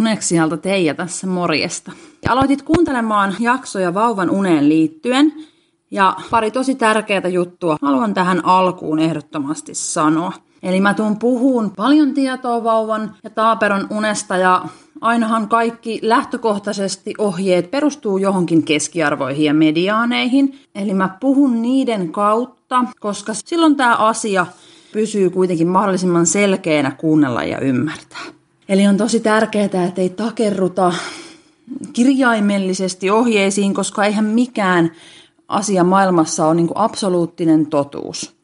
Uneksialta Teija tässä morjesta. Ja aloitit kuuntelemaan jaksoja vauvan uneen liittyen. Ja pari tosi tärkeää juttua haluan tähän alkuun ehdottomasti sanoa. Eli mä tuun puhuun paljon tietoa vauvan ja taaperon unesta ja ainahan kaikki lähtökohtaisesti ohjeet perustuu johonkin keskiarvoihin ja mediaaneihin. Eli mä puhun niiden kautta, koska silloin tämä asia pysyy kuitenkin mahdollisimman selkeänä kuunnella ja ymmärtää. Eli on tosi tärkeää, että ei takerruta kirjaimellisesti ohjeisiin, koska eihän mikään asia maailmassa ole niin absoluuttinen totuus.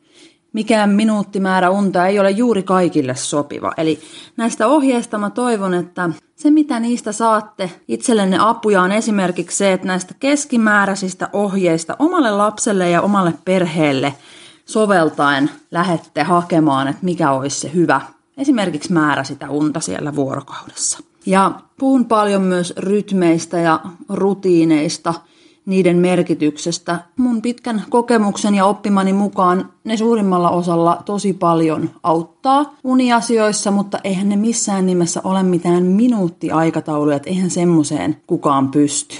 Mikään minuuttimäärä unta ei ole juuri kaikille sopiva. Eli näistä ohjeista mä toivon, että se mitä niistä saatte itsellenne apuja on esimerkiksi se, että näistä keskimääräisistä ohjeista omalle lapselle ja omalle perheelle soveltaen lähette hakemaan, että mikä olisi se hyvä esimerkiksi määrä sitä unta siellä vuorokaudessa. Ja puhun paljon myös rytmeistä ja rutiineista, niiden merkityksestä. Mun pitkän kokemuksen ja oppimani mukaan ne suurimmalla osalla tosi paljon auttaa uniasioissa, mutta eihän ne missään nimessä ole mitään minuuttiaikatauluja, että eihän semmoiseen kukaan pysty.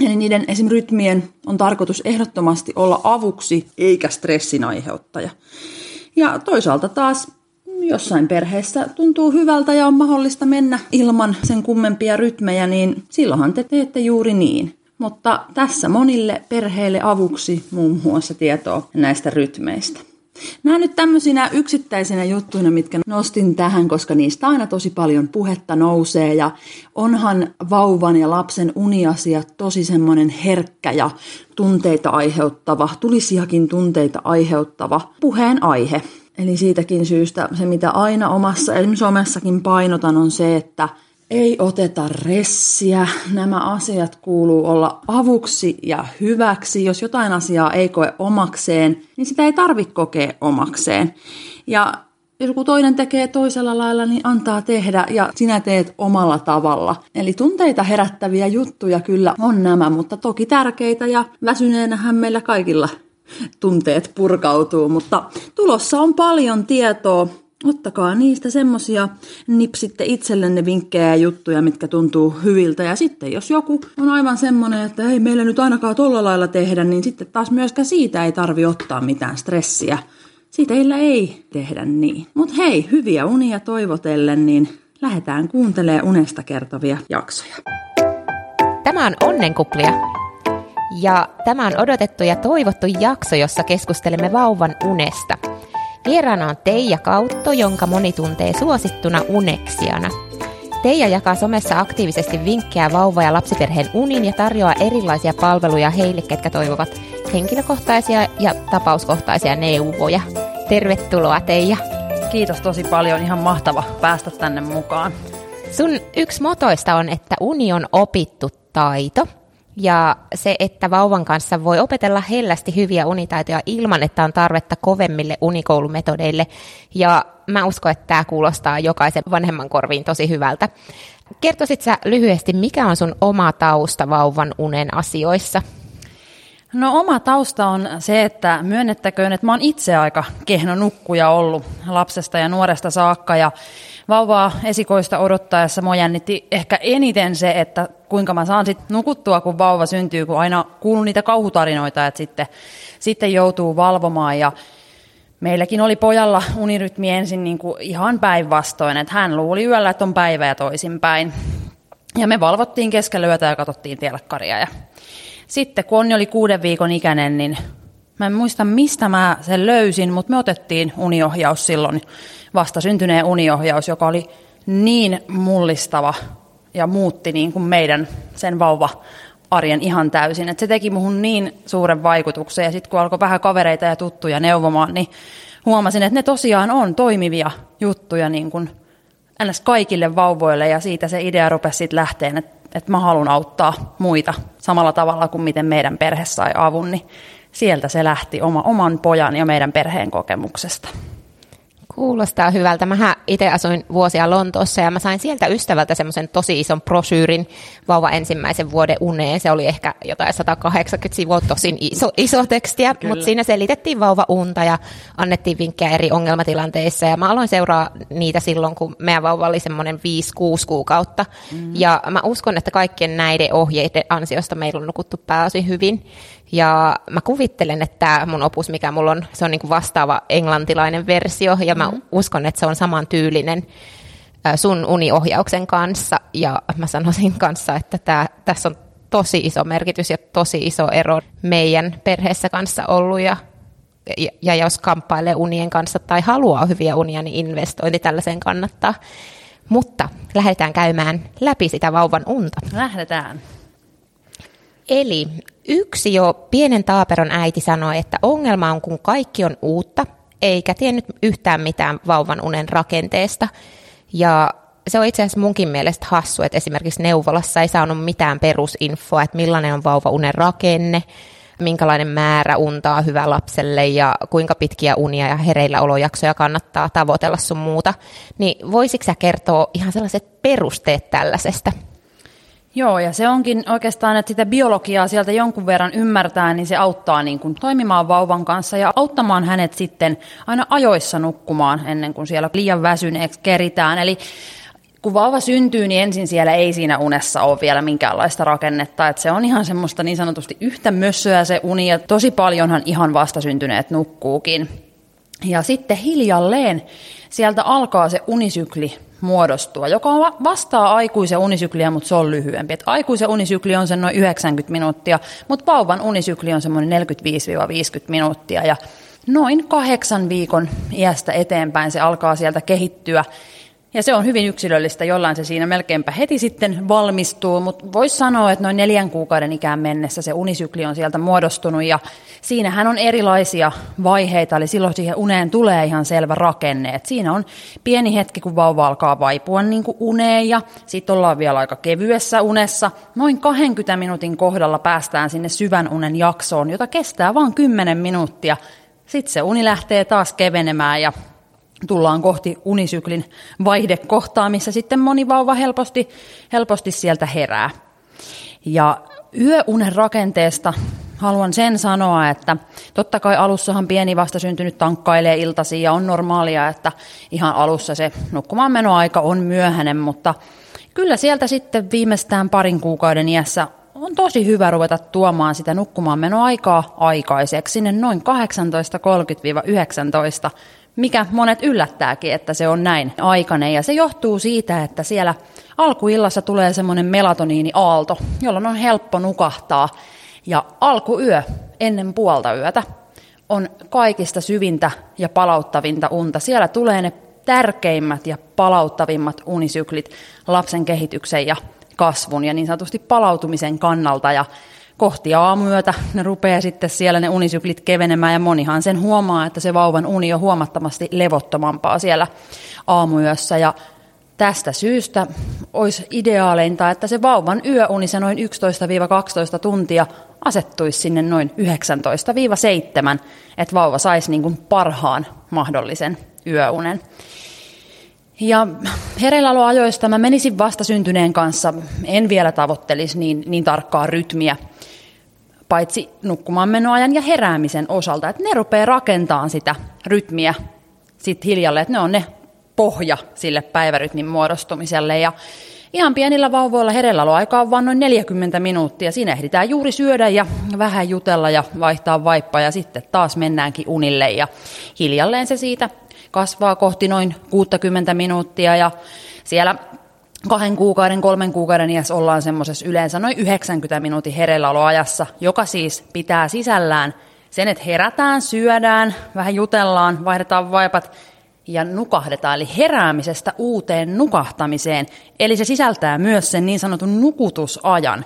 Eli niiden esim. rytmien on tarkoitus ehdottomasti olla avuksi eikä stressin aiheuttaja. Ja toisaalta taas jossain perheessä tuntuu hyvältä ja on mahdollista mennä ilman sen kummempia rytmejä, niin silloinhan te teette juuri niin. Mutta tässä monille perheille avuksi muun muassa tietoa näistä rytmeistä. Nämä nyt tämmöisinä yksittäisinä juttuina, mitkä nostin tähän, koska niistä aina tosi paljon puhetta nousee ja onhan vauvan ja lapsen uniasia tosi semmoinen herkkä ja tunteita aiheuttava, tulisiakin tunteita aiheuttava puheen aihe. Eli siitäkin syystä se, mitä aina omassa esimerkiksi somessakin painotan, on se, että ei oteta ressiä. Nämä asiat kuuluu olla avuksi ja hyväksi. Jos jotain asiaa ei koe omakseen, niin sitä ei tarvitse kokea omakseen. Ja joku toinen tekee toisella lailla, niin antaa tehdä ja sinä teet omalla tavalla. Eli tunteita herättäviä juttuja kyllä on nämä, mutta toki tärkeitä ja väsyneenähän meillä kaikilla tunteet purkautuu, mutta tulossa on paljon tietoa. Ottakaa niistä semmosia, nipsitte itsellenne vinkkejä ja juttuja, mitkä tuntuu hyviltä. Ja sitten jos joku on aivan semmoinen, että ei meillä nyt ainakaan tolla lailla tehdä, niin sitten taas myöskään siitä ei tarvi ottaa mitään stressiä. Siitä teillä ei tehdä niin. Mutta hei, hyviä unia toivotellen, niin lähdetään kuuntelemaan unesta kertovia jaksoja. Tämä on Onnenkuplia, ja tämä on odotettu ja toivottu jakso, jossa keskustelemme vauvan unesta. Vieraana on Teija Kautto, jonka moni tuntee suosittuna uneksiana. Teija jakaa somessa aktiivisesti vinkkejä vauva- ja lapsiperheen unin ja tarjoaa erilaisia palveluja heille, ketkä toivovat henkilökohtaisia ja tapauskohtaisia neuvoja. Tervetuloa Teija. Kiitos tosi paljon, ihan mahtava päästä tänne mukaan. Sun yksi motoista on, että uni on opittu taito – ja se, että vauvan kanssa voi opetella hellästi hyviä unitaitoja ilman, että on tarvetta kovemmille unikoulumetodeille. Ja mä uskon, että tämä kuulostaa jokaisen vanhemman korviin tosi hyvältä. Kertoisit sä lyhyesti, mikä on sun oma tausta vauvan unen asioissa? No oma tausta on se, että myönnettäköön, että mä oon itse aika kehno nukkuja ollut lapsesta ja nuoresta saakka ja vauvaa esikoista odottaessa mua jännitti ehkä eniten se, että kuinka mä saan sitten nukuttua, kun vauva syntyy, kun aina kuuluu niitä kauhutarinoita, että sitten, sitten joutuu valvomaan ja Meilläkin oli pojalla unirytmi ensin niin kuin ihan päinvastoin, että hän luuli yöllä, että on päivä ja toisinpäin. Ja me valvottiin keskellä yötä ja katsottiin telkkaria. Ja sitten kun Onni oli kuuden viikon ikäinen, niin mä en muista mistä mä sen löysin, mutta me otettiin uniohjaus silloin, vasta syntyneen uniohjaus, joka oli niin mullistava ja muutti niin kuin meidän sen vauva arjen ihan täysin. Et se teki muhun niin suuren vaikutuksen ja sitten kun alkoi vähän kavereita ja tuttuja neuvomaan, niin huomasin, että ne tosiaan on toimivia juttuja niin kuin ns. kaikille vauvoille ja siitä se idea rupesi sitten lähteen, että, että mä haluan auttaa muita samalla tavalla kuin miten meidän perhe sai avun, niin sieltä se lähti oma, oman pojan ja meidän perheen kokemuksesta. Kuulostaa hyvältä. Mä itse asuin vuosia Lontoossa ja mä sain sieltä ystävältä semmoisen tosi ison brosyyrin vauva ensimmäisen vuoden uneen. Se oli ehkä jotain 180 sivua, tosin iso, iso tekstiä, mutta siinä selitettiin vauva unta ja annettiin vinkkejä eri ongelmatilanteissa. Ja mä aloin seuraa niitä silloin, kun meidän vauva oli semmoinen 5-6 kuukautta. Mm. Ja mä uskon, että kaikkien näiden ohjeiden ansiosta meillä on nukuttu pääosin hyvin. Ja mä kuvittelen, että mun opus, mikä mulla on, se on niin kuin vastaava englantilainen versio, ja mä mm-hmm. uskon, että se on saman tyylinen sun uniohjauksen kanssa, ja mä sanoisin kanssa, että tää, tässä on tosi iso merkitys ja tosi iso ero meidän perheessä kanssa ollut, ja, ja, ja jos kamppailee unien kanssa tai haluaa hyviä unia, niin investointi tällaiseen kannattaa. Mutta lähdetään käymään läpi sitä vauvan unta. Lähdetään. Eli yksi jo pienen taaperon äiti sanoi, että ongelma on, kun kaikki on uutta, eikä tiennyt yhtään mitään vauvan unen rakenteesta. Ja se on itse asiassa munkin mielestä hassu, että esimerkiksi neuvolassa ei saanut mitään perusinfoa, että millainen on vauva unen rakenne, minkälainen määrä untaa hyvä lapselle ja kuinka pitkiä unia ja hereillä olojaksoja kannattaa tavoitella sun muuta. Niin voisitko sä kertoa ihan sellaiset perusteet tällaisesta? Joo, ja se onkin oikeastaan, että sitä biologiaa sieltä jonkun verran ymmärtää, niin se auttaa niin kuin toimimaan vauvan kanssa ja auttamaan hänet sitten aina ajoissa nukkumaan ennen kuin siellä liian väsyneeksi keritään. Eli kun vauva syntyy, niin ensin siellä ei siinä unessa ole vielä minkäänlaista rakennetta. Että se on ihan semmoista niin sanotusti yhtä mössöä se uni, ja tosi paljonhan ihan vastasyntyneet nukkuukin. Ja sitten hiljalleen sieltä alkaa se unisykli muodostua, joka vastaa aikuisen unisykliä, mutta se on lyhyempi. Et aikuisen unisykli on sen noin 90 minuuttia, mutta vauvan unisykli on semmoinen 45-50 minuuttia. Ja noin kahdeksan viikon iästä eteenpäin se alkaa sieltä kehittyä ja se on hyvin yksilöllistä, jollain se siinä melkeinpä heti sitten valmistuu, mutta voisi sanoa, että noin neljän kuukauden ikään mennessä se unisykli on sieltä muodostunut ja siinähän on erilaisia vaiheita, eli silloin siihen uneen tulee ihan selvä rakenne. Et siinä on pieni hetki, kun vauva alkaa vaipua niin kuin uneen ja sitten ollaan vielä aika kevyessä unessa. Noin 20 minuutin kohdalla päästään sinne syvän unen jaksoon, jota kestää vain 10 minuuttia. Sitten se uni lähtee taas kevenemään ja tullaan kohti unisyklin vaihdekohtaa, missä sitten moni vauva helposti, helposti sieltä herää. Ja yöunen rakenteesta haluan sen sanoa, että totta kai alussahan pieni vastasyntynyt tankkailee iltasi ja on normaalia, että ihan alussa se nukkumaan menoaika on myöhäinen, mutta kyllä sieltä sitten viimeistään parin kuukauden iässä on tosi hyvä ruveta tuomaan sitä nukkumaan menoaikaa aikaiseksi sinne noin 18.30-19 mikä monet yllättääkin, että se on näin aikainen. Ja se johtuu siitä, että siellä alkuillassa tulee semmoinen melatoniini-aalto, jolloin on helppo nukahtaa. Ja alkuyö ennen puolta yötä on kaikista syvintä ja palauttavinta unta. Siellä tulee ne tärkeimmät ja palauttavimmat unisyklit lapsen kehityksen ja kasvun ja niin sanotusti palautumisen kannalta. Ja kohti aamuyötä ne rupeaa sitten siellä ne unisyklit kevenemään ja monihan sen huomaa, että se vauvan uni on huomattavasti levottomampaa siellä aamuyössä ja tästä syystä olisi ideaaleinta, että se vauvan yöuni se noin 11-12 tuntia asettuisi sinne noin 19-7, että vauva saisi niin kuin parhaan mahdollisen yöunen. Ja hereilläoloajoista mä menisin vastasyntyneen kanssa, en vielä tavoittelisi niin, niin tarkkaa rytmiä, paitsi nukkumaan menoajan ja heräämisen osalta, että ne rupeaa rakentamaan sitä rytmiä sit hiljalle, että ne on ne pohja sille päivärytmin muodostumiselle. Ja ihan pienillä vauvoilla hereilläoloaika on vain noin 40 minuuttia. Siinä ehditään juuri syödä ja vähän jutella ja vaihtaa vaippaa ja sitten taas mennäänkin unille. Ja hiljalleen se siitä kasvaa kohti noin 60 minuuttia ja siellä kahden kuukauden, kolmen kuukauden iässä ollaan semmoisessa yleensä noin 90 minuutin hereilläoloajassa, joka siis pitää sisällään sen, että herätään, syödään, vähän jutellaan, vaihdetaan vaipat ja nukahdetaan, eli heräämisestä uuteen nukahtamiseen. Eli se sisältää myös sen niin sanotun nukutusajan.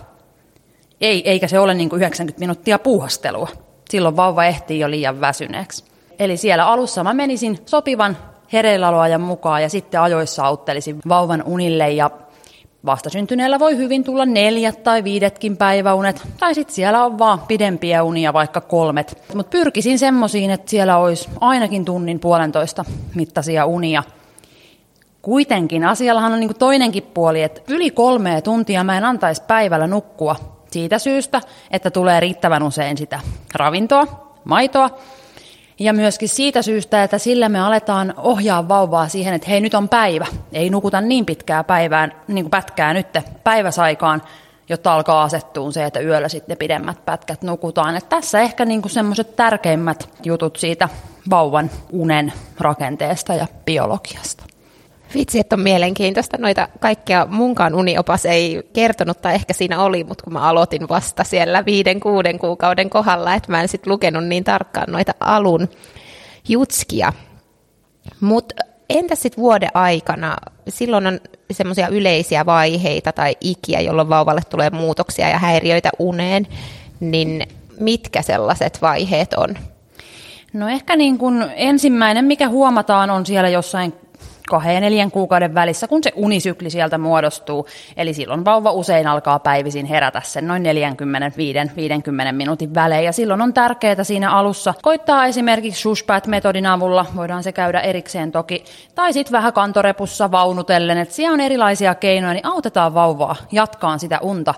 Ei, eikä se ole niin kuin 90 minuuttia puuhastelua. Silloin vauva ehtii jo liian väsyneeksi. Eli siellä alussa mä menisin sopivan hereilläoloajan mukaan ja sitten ajoissa auttelisin vauvan unille ja Vastasyntyneellä voi hyvin tulla neljät tai viidetkin päiväunet, tai sitten siellä on vaan pidempiä unia, vaikka kolmet. Mutta pyrkisin semmoisiin, että siellä olisi ainakin tunnin puolentoista mittaisia unia. Kuitenkin asiallahan on niinku toinenkin puoli, että yli kolmea tuntia mä en antaisi päivällä nukkua siitä syystä, että tulee riittävän usein sitä ravintoa, maitoa, ja myöskin siitä syystä, että sillä me aletaan ohjaa vauvaa siihen, että hei nyt on päivä. Ei nukuta niin pitkää päivään, niin kuin pätkää nyt päiväsaikaan, jotta alkaa asettua se, että yöllä sitten pidemmät pätkät nukutaan. Että tässä ehkä niin semmoiset tärkeimmät jutut siitä vauvan unen rakenteesta ja biologiasta. Vitsi, että on mielenkiintoista. Noita kaikkea munkaan uniopas ei kertonut, tai ehkä siinä oli, mutta kun mä aloitin vasta siellä viiden, kuuden kuukauden kohdalla, että mä en sitten lukenut niin tarkkaan noita alun jutskia. Mutta entä sitten vuoden aikana? Silloin on semmoisia yleisiä vaiheita tai ikiä, jolloin vauvalle tulee muutoksia ja häiriöitä uneen, niin mitkä sellaiset vaiheet on? No ehkä niin kuin ensimmäinen, mikä huomataan, on siellä jossain kahden ja neljän kuukauden välissä, kun se unisykli sieltä muodostuu. Eli silloin vauva usein alkaa päivisin herätä sen noin 45-50 minuutin välein. Ja silloin on tärkeää siinä alussa koittaa esimerkiksi Shushpat-metodin avulla, voidaan se käydä erikseen toki, tai sitten vähän kantorepussa vaunutellen, että siellä on erilaisia keinoja, niin autetaan vauvaa jatkaan sitä unta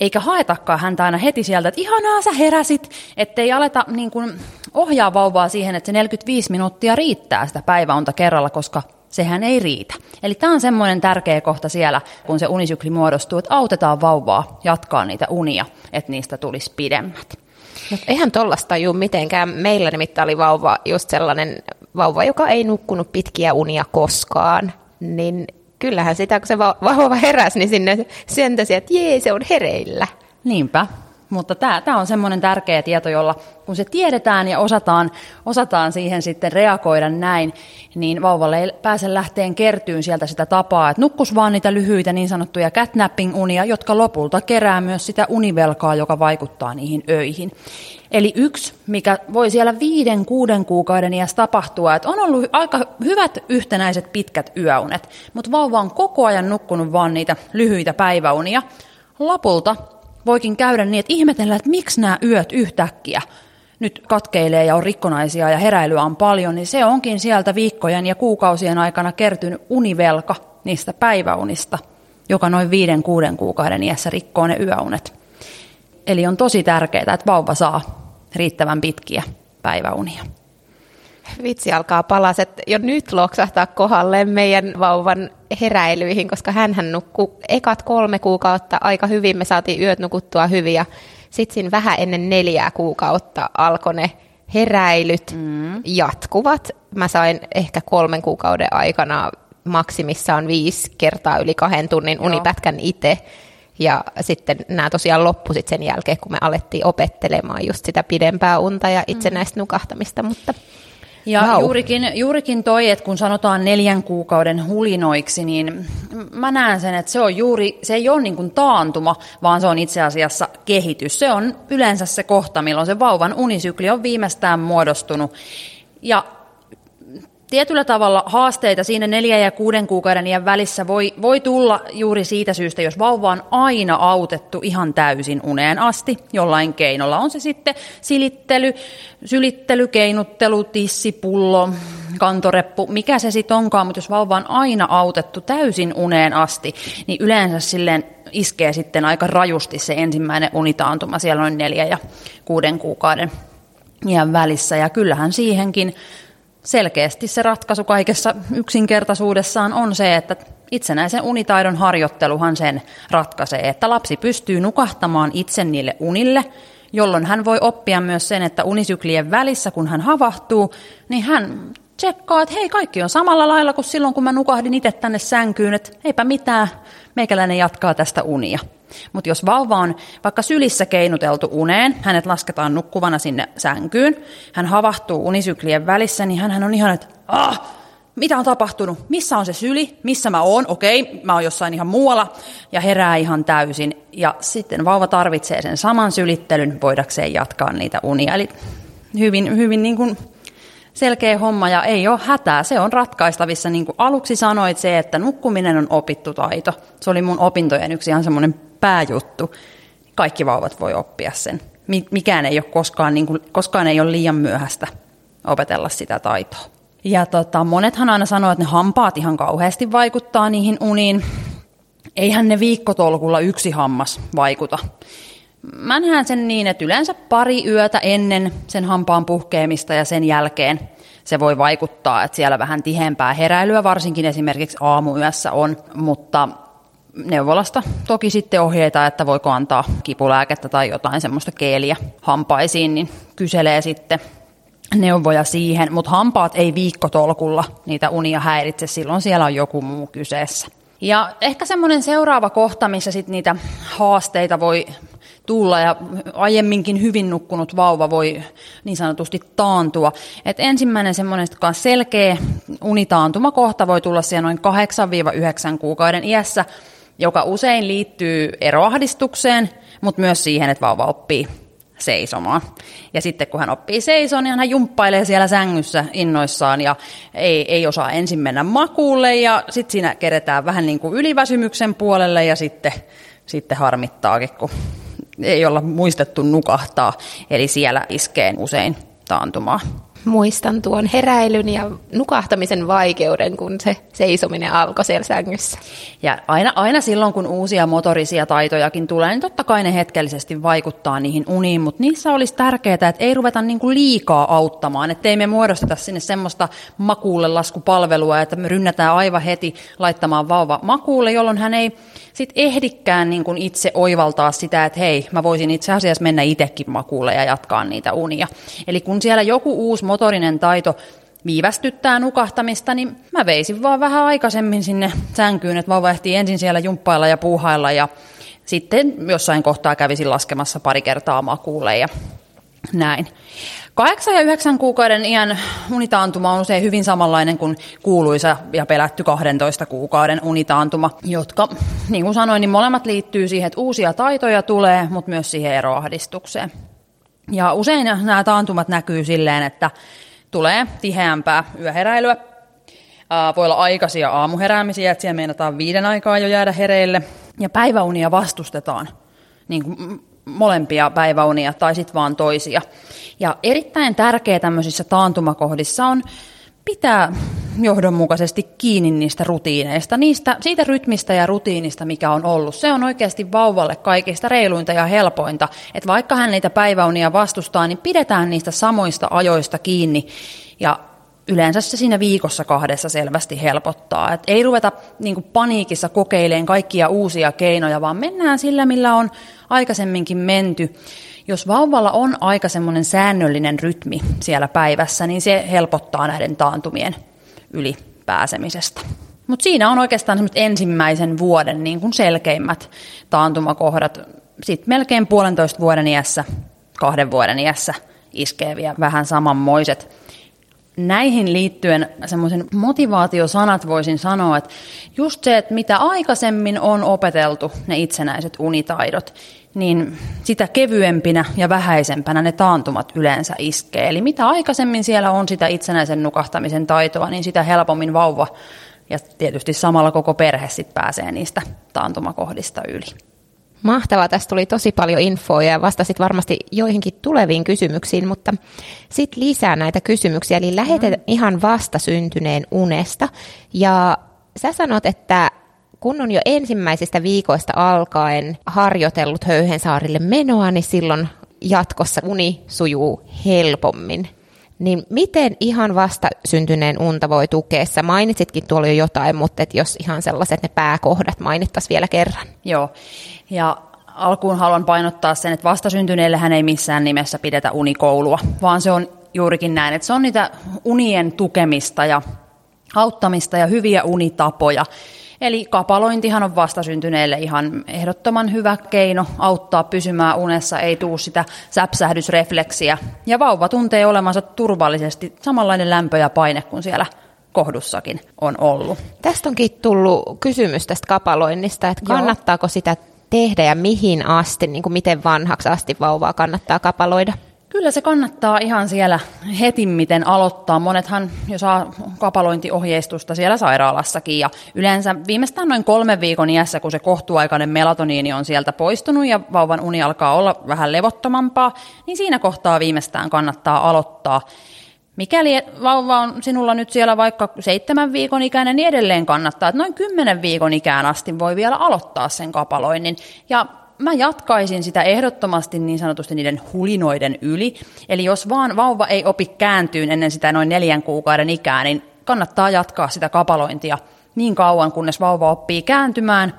eikä haetakaan häntä aina heti sieltä, että ihanaa sä heräsit, ettei aleta niin kuin, ohjaa vauvaa siihen, että se 45 minuuttia riittää sitä päiväunta kerralla, koska sehän ei riitä. Eli tämä on semmoinen tärkeä kohta siellä, kun se unisykli muodostuu, että autetaan vauvaa jatkaa niitä unia, että niistä tulisi pidemmät. No, eihän tollasta tajua mitenkään. Meillä nimittäin oli vauva just sellainen vauva, joka ei nukkunut pitkiä unia koskaan. Niin kyllähän sitä, kun se vauva heräsi, niin sinne sentäsi, että jee, se on hereillä. Niinpä. Mutta tämä, tämä on semmoinen tärkeä tieto, jolla kun se tiedetään ja osataan, osataan siihen sitten reagoida näin, niin vauvalle ei pääse lähteen kertyyn sieltä sitä tapaa, että nukkus vaan niitä lyhyitä niin sanottuja catnapping-unia, jotka lopulta kerää myös sitä univelkaa, joka vaikuttaa niihin öihin. Eli yksi, mikä voi siellä viiden, kuuden kuukauden iässä tapahtua, että on ollut aika hyvät yhtenäiset pitkät yöunet, mutta vauva on koko ajan nukkunut vaan niitä lyhyitä päiväunia. Lopulta voikin käydä niin, että ihmetellään, että miksi nämä yöt yhtäkkiä nyt katkeilee ja on rikkonaisia ja heräilyä on paljon, niin se onkin sieltä viikkojen ja kuukausien aikana kertynyt univelka niistä päiväunista, joka noin viiden, kuuden kuukauden iässä rikkoo ne yöunet. Eli on tosi tärkeää, että vauva saa riittävän pitkiä päiväunia. Vitsi alkaa palaset jo nyt loksahtaa kohdalle meidän vauvan heräilyihin, koska hän nukkuu ekat kolme kuukautta aika hyvin. Me saatiin yöt nukuttua hyvin ja sitten siinä vähän ennen neljää kuukautta alkoi ne heräilyt mm. jatkuvat. Mä sain ehkä kolmen kuukauden aikana maksimissaan viisi kertaa yli kahden tunnin unipätkän itse. Ja sitten nämä tosiaan loppu sit sen jälkeen, kun me alettiin opettelemaan just sitä pidempää unta ja itsenäistä mm. nukahtamista. Mutta ja wow. juurikin, juurikin toi, että kun sanotaan neljän kuukauden hulinoiksi, niin mä näen sen, että se on juuri, se ei ole niin kuin taantuma, vaan se on itse asiassa kehitys. Se on yleensä se kohta, milloin se vauvan unisykli on viimeistään muodostunut. Ja tietyllä tavalla haasteita siinä neljän ja kuuden kuukauden iän välissä voi, voi tulla juuri siitä syystä, jos vauva on aina autettu ihan täysin uneen asti jollain keinolla. On se sitten silittely, sylittely, keinuttelu, tissi, pullo, kantoreppu, mikä se sitten onkaan, mutta jos vauva on aina autettu täysin uneen asti, niin yleensä silleen iskee sitten aika rajusti se ensimmäinen unitaantuma siellä noin neljä ja kuuden kuukauden iän välissä. Ja kyllähän siihenkin selkeästi se ratkaisu kaikessa yksinkertaisuudessaan on se, että itsenäisen unitaidon harjoitteluhan sen ratkaisee, että lapsi pystyy nukahtamaan itse niille unille, jolloin hän voi oppia myös sen, että unisyklien välissä, kun hän havahtuu, niin hän tsekkaa, että hei, kaikki on samalla lailla kuin silloin, kun mä nukahdin itse tänne sänkyyn, että eipä mitään, meikäläinen jatkaa tästä unia. Mutta jos vauva on vaikka sylissä keinuteltu uneen, hänet lasketaan nukkuvana sinne sänkyyn, hän havahtuu unisyklien välissä, niin hän on ihan, että ah, mitä on tapahtunut, missä on se syli, missä mä oon, okei, mä oon jossain ihan muualla, ja herää ihan täysin. Ja sitten vauva tarvitsee sen saman sylittelyn voidakseen jatkaa niitä unia. Eli hyvin, hyvin niin kuin selkeä homma ja ei ole hätää. Se on ratkaistavissa. Niin kuin aluksi sanoit se, että nukkuminen on opittu taito. Se oli mun opintojen yksi ihan semmoinen pääjuttu. Kaikki vauvat voi oppia sen. Mikään ei ole koskaan, niin kuin, koskaan ei ole liian myöhäistä opetella sitä taitoa. Ja tota, monethan aina sanoo, että ne hampaat ihan kauheasti vaikuttaa niihin uniin. Eihän ne viikkotolkulla yksi hammas vaikuta. Mä näen sen niin, että yleensä pari yötä ennen sen hampaan puhkeamista ja sen jälkeen se voi vaikuttaa, että siellä vähän tihempää heräilyä, varsinkin esimerkiksi aamuyössä on, mutta neuvolasta toki sitten ohjeita, että voiko antaa kipulääkettä tai jotain semmoista keeliä hampaisiin, niin kyselee sitten neuvoja siihen, mutta hampaat ei viikkotolkulla niitä unia häiritse, silloin siellä on joku muu kyseessä. Ja ehkä semmoinen seuraava kohta, missä sitten niitä haasteita voi tulla ja aiemminkin hyvin nukkunut vauva voi niin sanotusti taantua. Et ensimmäinen semmoinen selkeä unitaantumakohta voi tulla siellä noin 8-9 kuukauden iässä, joka usein liittyy eroahdistukseen, mutta myös siihen, että vauva oppii seisomaan. Ja sitten kun hän oppii seisomaan, niin hän jumppailee siellä sängyssä innoissaan ja ei, ei osaa ensin mennä makuulle ja sitten siinä keretään vähän niin kuin yliväsymyksen puolelle ja sitten, sitten harmittaakin, kun ei olla muistettu nukahtaa. Eli siellä iskee usein taantumaa muistan tuon heräilyn ja nukahtamisen vaikeuden, kun se seisominen alkoi siellä sängyssä. Ja aina, aina silloin, kun uusia motorisia taitojakin tulee, niin totta kai ne hetkellisesti vaikuttaa niihin uniin, mutta niissä olisi tärkeää, että ei ruveta niin kuin liikaa auttamaan, että ei me muodosteta sinne semmoista makuulle laskupalvelua, että me rynnätään aivan heti laittamaan vauva makuulle, jolloin hän ei sit ehdikään niin kuin itse oivaltaa sitä, että hei, mä voisin itse asiassa mennä itsekin makuulle ja jatkaa niitä unia. Eli kun siellä joku uusi motorinen taito viivästyttää nukahtamista, niin mä veisin vaan vähän aikaisemmin sinne sänkyyn, että vauva ehtii ensin siellä jumppailla ja puuhailla ja sitten jossain kohtaa kävisin laskemassa pari kertaa makuulle ja näin. Kahdeksan ja yhdeksän kuukauden iän unitaantuma on usein hyvin samanlainen kuin kuuluisa ja pelätty 12 kuukauden unitaantuma, jotka, niin kuin sanoin, niin molemmat liittyy siihen, että uusia taitoja tulee, mutta myös siihen eroahdistukseen. Ja usein nämä taantumat näkyy silleen, että tulee tiheämpää yöheräilyä, voi olla aikaisia aamuheräämisiä, että siellä meinataan viiden aikaa jo jäädä hereille, ja päiväunia vastustetaan niin kuin molempia päiväunia tai sitten vaan toisia. Ja erittäin tärkeää tämmöisissä taantumakohdissa on pitää johdonmukaisesti kiinni niistä rutiineista, niistä, siitä rytmistä ja rutiinista, mikä on ollut. Se on oikeasti vauvalle kaikista reiluinta ja helpointa, että vaikka hän niitä päiväunia vastustaa, niin pidetään niistä samoista ajoista kiinni ja yleensä se siinä viikossa kahdessa selvästi helpottaa. Et ei ruveta niin paniikissa kokeilemaan kaikkia uusia keinoja, vaan mennään sillä, millä on aikaisemminkin menty. Jos vauvalla on aika semmoinen säännöllinen rytmi siellä päivässä, niin se helpottaa näiden taantumien yli pääsemisestä. Mutta siinä on oikeastaan ensimmäisen vuoden niin kuin selkeimmät taantumakohdat. Sitten melkein puolentoista vuoden iässä, kahden vuoden iässä iskeviä vähän samanmoiset näihin liittyen semmoisen motivaatiosanat voisin sanoa, että just se, että mitä aikaisemmin on opeteltu ne itsenäiset unitaidot, niin sitä kevyempinä ja vähäisempänä ne taantumat yleensä iskee. Eli mitä aikaisemmin siellä on sitä itsenäisen nukahtamisen taitoa, niin sitä helpommin vauva ja tietysti samalla koko perhe sit pääsee niistä taantumakohdista yli. Mahtavaa, tästä tuli tosi paljon infoa ja vastasit varmasti joihinkin tuleviin kysymyksiin, mutta sitten lisää näitä kysymyksiä. Eli lähetet mm. ihan vasta syntyneen unesta ja sä sanot, että kun on jo ensimmäisistä viikoista alkaen harjoitellut höyhensaarille menoa, niin silloin jatkossa uni sujuu helpommin. Niin miten ihan vasta syntyneen unta voi tukea? Sä mainitsitkin tuolla jo jotain, mutta et jos ihan sellaiset ne pääkohdat mainittaisiin vielä kerran. Joo, ja alkuun haluan painottaa sen, että vastasyntyneillehän ei missään nimessä pidetä unikoulua, vaan se on juurikin näin, että se on niitä unien tukemista ja auttamista ja hyviä unitapoja. Eli kapalointihan on vastasyntyneille ihan ehdottoman hyvä keino auttaa pysymään unessa, ei tuu sitä säpsähdysrefleksiä. Ja vauva tuntee olemansa turvallisesti samanlainen lämpö ja paine kuin siellä kohdussakin on ollut. Tästä onkin tullut kysymys tästä kapaloinnista, että kannattaako Joo. sitä tehdä ja mihin asti, niin kuin miten vanhaksi asti vauvaa kannattaa kapaloida? Kyllä se kannattaa ihan siellä hetimmiten aloittaa. Monethan jo saa kapalointiohjeistusta siellä sairaalassakin ja yleensä viimeistään noin kolmen viikon iässä, kun se kohtuaikainen melatoniini on sieltä poistunut ja vauvan uni alkaa olla vähän levottomampaa, niin siinä kohtaa viimeistään kannattaa aloittaa. Mikäli vauva on sinulla nyt siellä vaikka seitsemän viikon ikäinen, niin edelleen kannattaa, että noin kymmenen viikon ikään asti voi vielä aloittaa sen kapaloinnin. Ja mä jatkaisin sitä ehdottomasti niin sanotusti niiden hulinoiden yli. Eli jos vaan vauva ei opi kääntyyn ennen sitä noin neljän kuukauden ikää, niin kannattaa jatkaa sitä kapalointia niin kauan, kunnes vauva oppii kääntymään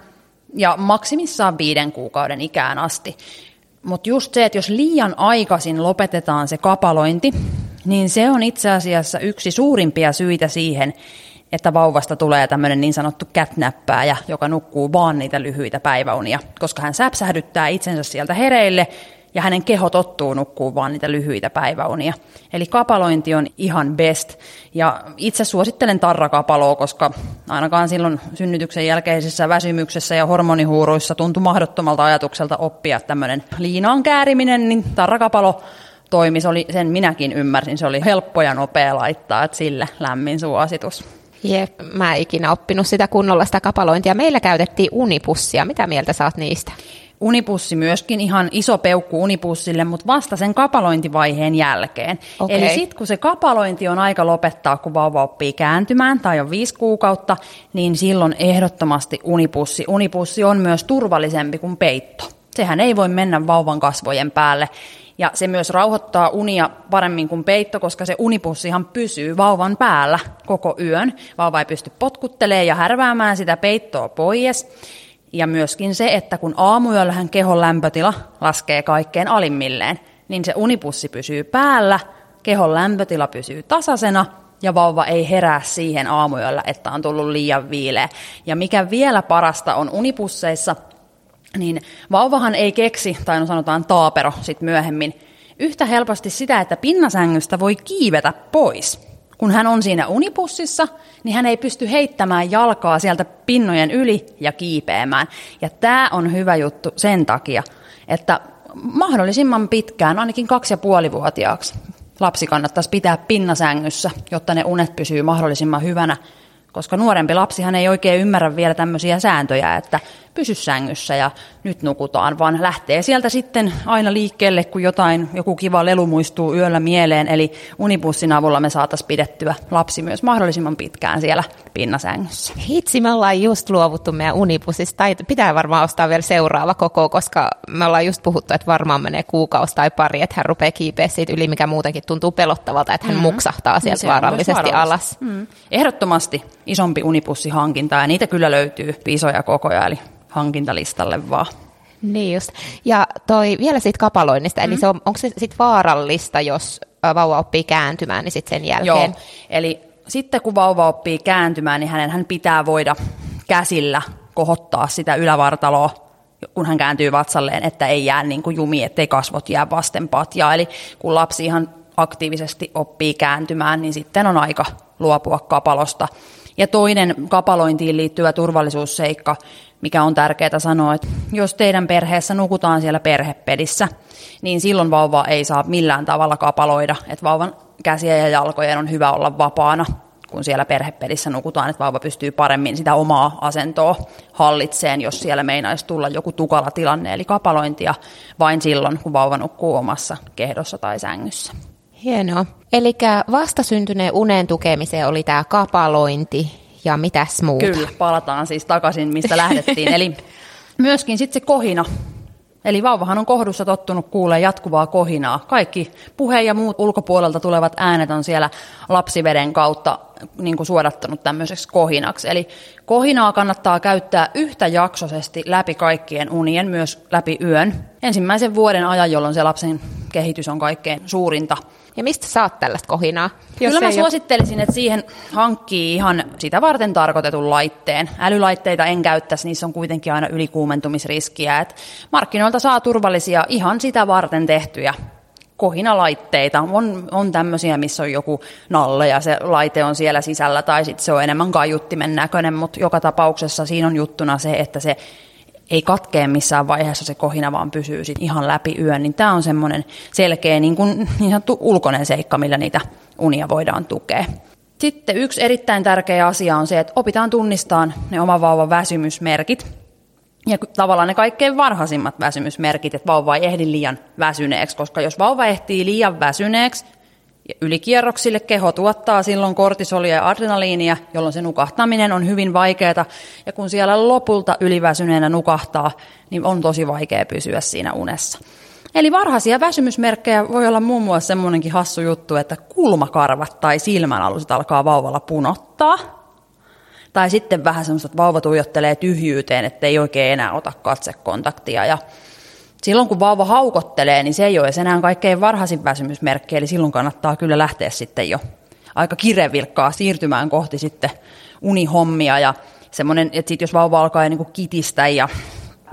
ja maksimissaan viiden kuukauden ikään asti. Mutta just se, että jos liian aikaisin lopetetaan se kapalointi, niin se on itse asiassa yksi suurimpia syitä siihen, että vauvasta tulee tämmöinen niin sanottu kätnäppääjä, joka nukkuu vaan niitä lyhyitä päiväunia, koska hän säpsähdyttää itsensä sieltä hereille ja hänen keho tottuu nukkuu vaan niitä lyhyitä päiväunia. Eli kapalointi on ihan best. Ja itse suosittelen tarrakapaloa, koska ainakaan silloin synnytyksen jälkeisessä väsymyksessä ja hormonihuuruissa tuntui mahdottomalta ajatukselta oppia tämmöinen liinaan kääriminen, niin tarrakapalo toimi. Se oli, sen minäkin ymmärsin, se oli helppo ja nopea laittaa, että sille lämmin suositus. Jep, mä en ikinä oppinut sitä kunnolla sitä kapalointia. Meillä käytettiin unipussia. Mitä mieltä saat niistä? Unipussi myöskin ihan iso peukku unipussille, mutta vasta sen kapalointivaiheen jälkeen. Okay. Eli sitten kun se kapalointi on aika lopettaa, kun vauva oppii kääntymään tai on viisi kuukautta, niin silloin ehdottomasti unipussi. Unipussi on myös turvallisempi kuin peitto. Sehän ei voi mennä vauvan kasvojen päälle. Ja se myös rauhoittaa unia paremmin kuin peitto, koska se unipussihan pysyy vauvan päällä koko yön. Vauva ei pysty potkuttelemaan ja härväämään sitä peittoa pois. Ja myöskin se, että kun aamuyöllähän kehon lämpötila laskee kaikkein alimmilleen, niin se unipussi pysyy päällä, kehon lämpötila pysyy tasaisena ja vauva ei herää siihen aamuyöllä, että on tullut liian viileä. Ja mikä vielä parasta on unipusseissa – niin vauvahan ei keksi, tai no sanotaan taapero sitten myöhemmin, yhtä helposti sitä, että pinnasängystä voi kiivetä pois. Kun hän on siinä unipussissa, niin hän ei pysty heittämään jalkaa sieltä pinnojen yli ja kiipeämään. Ja tämä on hyvä juttu sen takia, että mahdollisimman pitkään, ainakin kaksi ja puolivuotiaaksi, lapsi kannattaisi pitää pinnasängyssä, jotta ne unet pysyy mahdollisimman hyvänä koska nuorempi lapsihan ei oikein ymmärrä vielä tämmöisiä sääntöjä, että pysy sängyssä ja nyt nukutaan, vaan lähtee sieltä sitten aina liikkeelle, kun jotain, joku kiva lelu muistuu yöllä mieleen. Eli unipussin avulla me saataisiin pidettyä lapsi myös mahdollisimman pitkään siellä pinnasängyssä. Hitsi, me ollaan just luovuttu meidän unipussista. Tai pitää varmaan ostaa vielä seuraava koko, koska me ollaan just puhuttu, että varmaan menee kuukausi tai pari, että hän rupeaa kiipeä siitä yli, mikä muutenkin tuntuu pelottavalta, että hän mm. muksahtaa niin sieltä vaarallisesti alas. Mm. Ehdottomasti isompi unipussihankinta ja niitä kyllä löytyy isoja kokoja, eli hankintalistalle vaan. Niin just. Ja toi vielä siitä kapaloinnista, mm. eli se on, onko se sitten vaarallista, jos vauva oppii kääntymään, niin sitten sen jälkeen? Joo, eli sitten kun vauva oppii kääntymään, niin hänen hän pitää voida käsillä kohottaa sitä ylävartaloa, kun hän kääntyy vatsalleen, että ei jää niin kuin jumi, ettei kasvot jää vasten patjaa. Eli kun lapsi ihan aktiivisesti oppii kääntymään, niin sitten on aika luopua kapalosta. Ja toinen kapalointiin liittyvä turvallisuusseikka, mikä on tärkeää sanoa, että jos teidän perheessä nukutaan siellä perhepedissä, niin silloin vauva ei saa millään tavalla kapaloida, että vauvan käsiä ja jalkojen on hyvä olla vapaana, kun siellä perhepedissä nukutaan, että vauva pystyy paremmin sitä omaa asentoa hallitseen, jos siellä meinaisi tulla joku tukala tilanne, eli kapalointia vain silloin, kun vauva nukkuu omassa kehdossa tai sängyssä. Hienoa. Eli vastasyntyneen unen tukemiseen oli tämä kapalointi ja mitäs muuta? Kyllä, palataan siis takaisin, mistä lähdettiin. Eli myöskin sitten se kohina. Eli vauvahan on kohdussa tottunut kuulee jatkuvaa kohinaa. Kaikki puhe ja muut ulkopuolelta tulevat äänet on siellä lapsiveden kautta niin kuin suodattanut tämmöiseksi kohinaksi. Eli kohinaa kannattaa käyttää yhtä jaksoisesti läpi kaikkien unien, myös läpi yön. Ensimmäisen vuoden ajan, jolloin se lapsen kehitys on kaikkein suurinta. Ja mistä saat tällaista kohinaa? Kyllä mä suosittelisin, että siihen hankkii ihan sitä varten tarkoitetun laitteen. Älylaitteita en käyttäisi, niissä on kuitenkin aina ylikuumentumisriskiä. Et markkinoilta saa turvallisia ihan sitä varten tehtyjä kohinalaitteita. On, on tämmöisiä, missä on joku nalle ja se laite on siellä sisällä tai sitten se on enemmän kaiuttimen näköinen, mutta joka tapauksessa siinä on juttuna se, että se ei katkee missään vaiheessa se kohina, vaan pysyy sit ihan läpi yön, niin tämä on semmoinen selkeä niin, kuin, niin sanottu ulkoinen seikka, millä niitä unia voidaan tukea. Sitten yksi erittäin tärkeä asia on se, että opitaan tunnistamaan ne oman vauvan väsymysmerkit. Ja tavallaan ne kaikkein varhaisimmat väsymysmerkit, että vauva ei ehdi liian väsyneeksi, koska jos vauva ehtii liian väsyneeksi, Ylikierroksille keho tuottaa silloin kortisolia ja adrenaliinia, jolloin se nukahtaminen on hyvin vaikeaa. Ja kun siellä lopulta yliväsyneenä nukahtaa, niin on tosi vaikea pysyä siinä unessa. Eli varhaisia väsymysmerkkejä voi olla muun muassa semmoinenkin hassu juttu, että kulmakarvat tai silmänaluset alkaa vauvalla punottaa. Tai sitten vähän semmoista, että vauva tuijottelee tyhjyyteen, että ei oikein enää ota katsekontaktia. Ja silloin kun vauva haukottelee, niin se ei ole enää kaikkein varhaisin väsymysmerkki, eli silloin kannattaa kyllä lähteä sitten jo aika kirevilkkaa siirtymään kohti sitten unihommia ja semmoinen, että sitten jos vauva alkaa niin kuin kitistä ja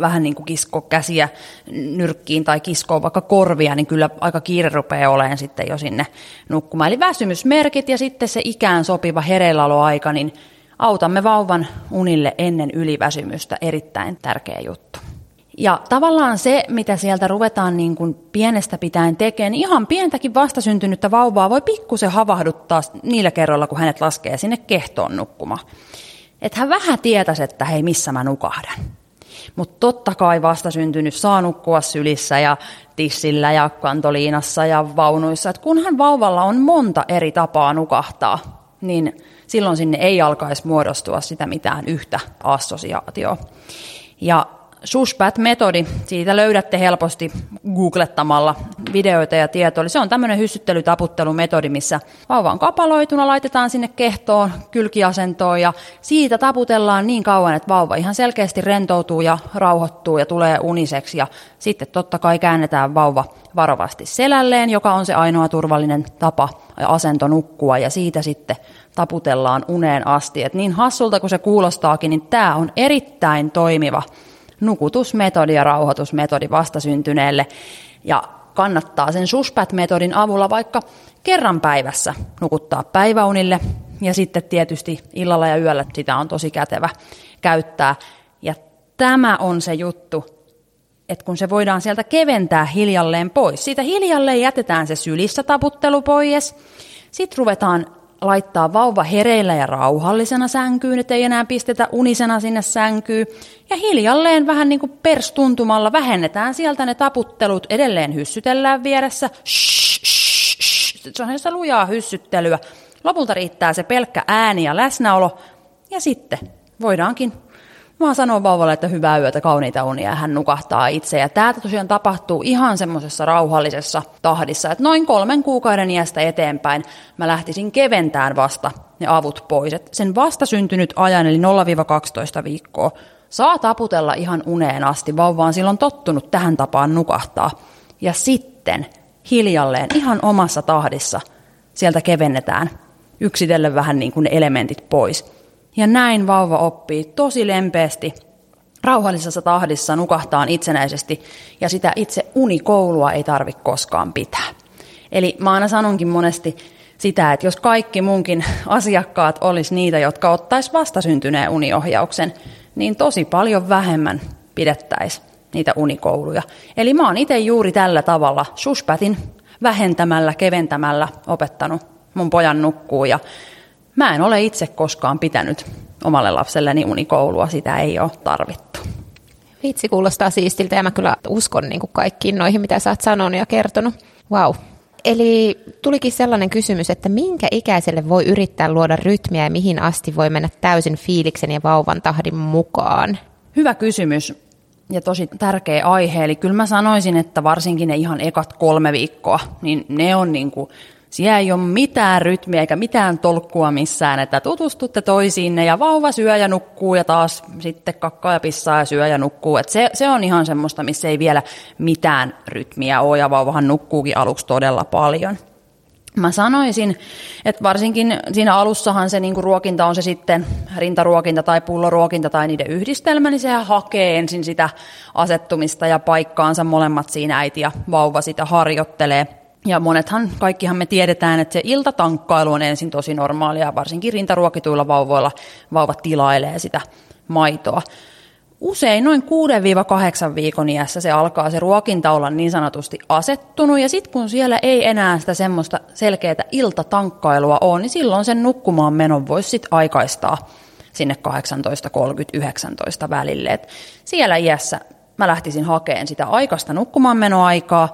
vähän niin kuin kisko käsiä nyrkkiin tai kiskoa vaikka korvia, niin kyllä aika kiire rupeaa olemaan sitten jo sinne nukkumaan. Eli väsymysmerkit ja sitten se ikään sopiva hereilläoloaika, niin autamme vauvan unille ennen yliväsymystä, erittäin tärkeä juttu. Ja tavallaan se, mitä sieltä ruvetaan niin kuin pienestä pitäen tekemään, niin ihan pientäkin vastasyntynyttä vauvaa voi pikkusen havahduttaa niillä kerroilla, kun hänet laskee sinne kehtoon nukkumaan. Että hän vähän tietäisi, että hei, missä mä nukahdan. Mutta totta kai vastasyntynyt saa nukkua sylissä ja tissillä ja kantoliinassa ja vaunuissa. Et kunhan vauvalla on monta eri tapaa nukahtaa, niin silloin sinne ei alkaisi muodostua sitä mitään yhtä assosiaatioa. Ja Sushbat-metodi, siitä löydätte helposti googlettamalla videoita ja tietoa. Se on tämmöinen hyssyttelytaputtelumetodi, missä vauva on kapaloituna, laitetaan sinne kehtoon, kylkiasentoon ja siitä taputellaan niin kauan, että vauva ihan selkeästi rentoutuu ja rauhoittuu ja tulee uniseksi. Ja sitten totta kai käännetään vauva varovasti selälleen, joka on se ainoa turvallinen tapa ja asento nukkua ja siitä sitten taputellaan uneen asti. Et niin hassulta kuin se kuulostaakin, niin tämä on erittäin toimiva nukutusmetodi ja rauhoitusmetodi vastasyntyneelle. Ja kannattaa sen suspat-metodin avulla vaikka kerran päivässä nukuttaa päiväunille ja sitten tietysti illalla ja yöllä sitä on tosi kätevä käyttää. Ja tämä on se juttu, että kun se voidaan sieltä keventää hiljalleen pois. Siitä hiljalleen jätetään se sylissä taputtelu pois. Sitten ruvetaan laittaa vauva hereillä ja rauhallisena sänkyyn, ettei enää pistetä unisena sinne sänkyyn. Ja hiljalleen vähän niin kuin perstuntumalla vähennetään sieltä ne taputtelut, edelleen hyssytellään vieressä. Se on sitä lujaa hyssyttelyä. Lopulta riittää se pelkkä ääni ja läsnäolo. Ja sitten voidaankin Mä sanon vauvalle, että hyvää yötä, kauniita unia, ja hän nukahtaa itse. Ja tämä tosiaan tapahtuu ihan semmoisessa rauhallisessa tahdissa, että noin kolmen kuukauden iästä eteenpäin mä lähtisin keventään vasta ne avut pois. Et sen vastasyntynyt ajan, eli 0-12 viikkoa, saa taputella ihan uneen asti. Vauva on silloin tottunut tähän tapaan nukahtaa. Ja sitten hiljalleen, ihan omassa tahdissa, sieltä kevennetään yksitellen vähän niin kuin ne elementit pois. Ja näin vauva oppii tosi lempeästi, rauhallisessa tahdissa nukahtaan itsenäisesti ja sitä itse unikoulua ei tarvitse koskaan pitää. Eli mä aina sanonkin monesti sitä, että jos kaikki munkin asiakkaat olisi niitä, jotka ottais vastasyntyneen uniohjauksen, niin tosi paljon vähemmän pidettäisiin niitä unikouluja. Eli mä oon itse juuri tällä tavalla suspätin vähentämällä, keventämällä opettanut mun pojan nukkuu ja Mä en ole itse koskaan pitänyt omalle lapselleni unikoulua, sitä ei ole tarvittu. Vitsi kuulostaa siistiltä ja mä kyllä uskon niin kuin kaikkiin noihin, mitä sä oot sanonut ja kertonut. Wow. Eli tulikin sellainen kysymys, että minkä ikäiselle voi yrittää luoda rytmiä ja mihin asti voi mennä täysin fiiliksen ja vauvan tahdin mukaan? Hyvä kysymys ja tosi tärkeä aihe. Eli kyllä mä sanoisin, että varsinkin ne ihan ekat kolme viikkoa, niin ne on niin kuin siellä ei ole mitään rytmiä eikä mitään tolkkua missään, että tutustutte toisiinne ja vauva syö ja nukkuu ja taas sitten kakkaa ja pissaa ja syö ja nukkuu. Et se, se on ihan semmoista, missä ei vielä mitään rytmiä ole ja vauvahan nukkuukin aluksi todella paljon. Mä sanoisin, että varsinkin siinä alussahan se niinku ruokinta on se sitten rintaruokinta tai pulloruokinta tai niiden yhdistelmä, niin sehän hakee ensin sitä asettumista ja paikkaansa. Molemmat siinä äiti ja vauva sitä harjoittelee. Ja monethan, kaikkihan me tiedetään, että se iltatankkailu on ensin tosi normaalia, varsinkin rintaruokituilla vauvoilla vauvat tilailee sitä maitoa. usein noin 6-8 viikon iässä se alkaa se ruokinta olla niin sanotusti asettunut, ja sitten kun siellä ei enää sitä semmoista selkeää iltatankkailua ole, niin silloin sen nukkumaan menon voisi sitten aikaistaa sinne 18-19 välille. Et siellä iässä mä lähtisin hakemaan sitä aikaista nukkumaanmenoaikaa,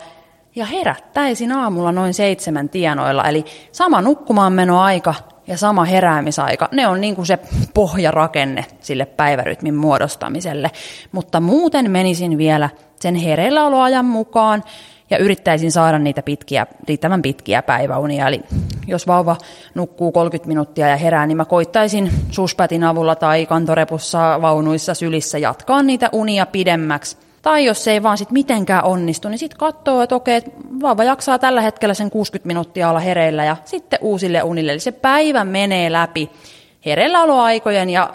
ja herättäisin aamulla noin seitsemän tienoilla, eli sama nukkumaanmenoaika ja sama heräämisaika, ne on niin kuin se pohjarakenne sille päivärytmin muodostamiselle. Mutta muuten menisin vielä sen hereilläoloajan mukaan ja yrittäisin saada niitä pitkiä, riittävän pitkiä päiväunia. Eli jos vauva nukkuu 30 minuuttia ja herää, niin mä koittaisin suspätin avulla tai kantorepussa, vaunuissa, sylissä jatkaa niitä unia pidemmäksi tai jos se ei vaan sit mitenkään onnistu, niin sitten katsoo, että okei, että vauva jaksaa tällä hetkellä sen 60 minuuttia olla hereillä ja sitten uusille unille. Eli se päivä menee läpi hereilläoloaikojen ja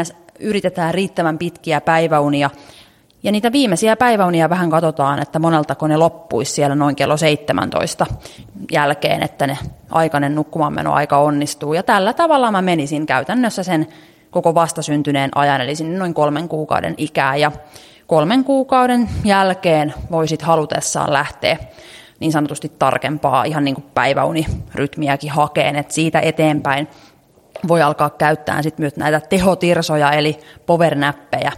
ns. yritetään riittävän pitkiä päiväunia. Ja niitä viimeisiä päiväunia vähän katsotaan, että moneltako ne loppuisi siellä noin kello 17 jälkeen, että ne aikainen nukkumaanmenoaika onnistuu. Ja tällä tavalla mä menisin käytännössä sen koko vastasyntyneen ajan, eli sinne noin kolmen kuukauden ikää. Ja kolmen kuukauden jälkeen voisit halutessaan lähteä niin sanotusti tarkempaa ihan niin kuin päiväunirytmiäkin hakeen, että siitä eteenpäin voi alkaa käyttää sit myös näitä tehotirsoja eli powernäppejä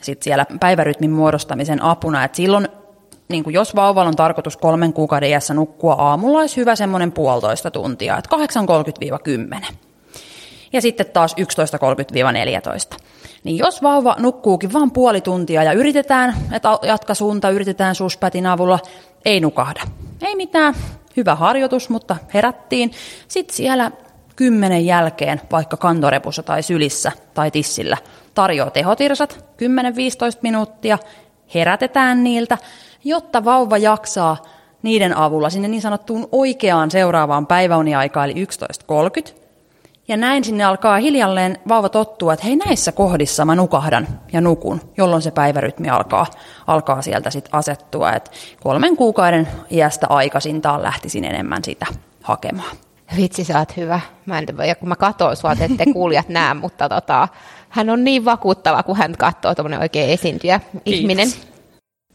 sit siellä päivärytmin muodostamisen apuna, että silloin niin kuin jos vauvalla on tarkoitus kolmen kuukauden iässä nukkua aamulla, olisi hyvä semmoinen puolitoista tuntia, että 8.30-10. Ja sitten taas 11.30-14. Niin jos vauva nukkuukin vain puoli tuntia ja yritetään, että jatka suunta, yritetään suspätin avulla, ei nukahda. Ei mitään, hyvä harjoitus, mutta herättiin. Sitten siellä kymmenen jälkeen, vaikka kantorepussa tai sylissä tai tissillä, tarjoaa tehotirsat 10-15 minuuttia, herätetään niiltä, jotta vauva jaksaa niiden avulla sinne niin sanottuun oikeaan seuraavaan päiväuniaikaan, eli 11.30, ja näin sinne alkaa hiljalleen vauva tottua, että hei näissä kohdissa mä nukahdan ja nukun, jolloin se päivärytmi alkaa, alkaa sieltä sitten asettua. Et kolmen kuukauden iästä aikaisintaan lähtisin enemmän sitä hakemaan. Vitsi, sä oot hyvä. Mä en, ja kun mä katsoin sua, että ette kuulijat näe, mutta tota, hän on niin vakuuttava, kun hän katsoo tuommoinen oikein esiintyjä ihminen.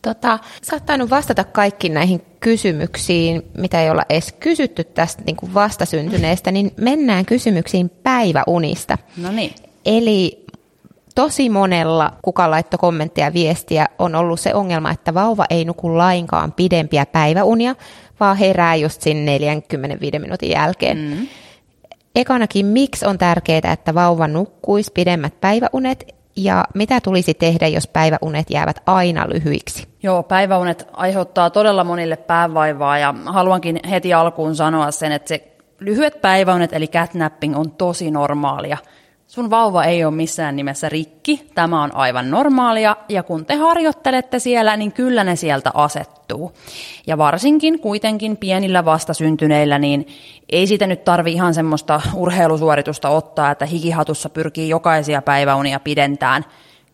Tota, sä oot vastata kaikki näihin kysymyksiin, mitä ei olla edes kysytty tästä niin kuin vastasyntyneestä, niin mennään kysymyksiin päiväunista. No niin. Eli tosi monella, kuka laittoi kommentteja viestiä, on ollut se ongelma, että vauva ei nuku lainkaan pidempiä päiväunia, vaan herää just sinne 45 minuutin jälkeen. Mm. Ekanakin, miksi on tärkeää, että vauva nukkuisi pidemmät päiväunet ja mitä tulisi tehdä, jos päiväunet jäävät aina lyhyiksi? Joo, päiväunet aiheuttaa todella monille päävaivaa ja haluankin heti alkuun sanoa sen, että se lyhyet päiväunet eli catnapping on tosi normaalia – Sun vauva ei ole missään nimessä rikki, tämä on aivan normaalia, ja kun te harjoittelette siellä, niin kyllä ne sieltä asettuu. Ja varsinkin kuitenkin pienillä vastasyntyneillä, niin ei siitä nyt tarvi ihan semmoista urheilusuoritusta ottaa, että hikihatussa pyrkii jokaisia päiväunia pidentään.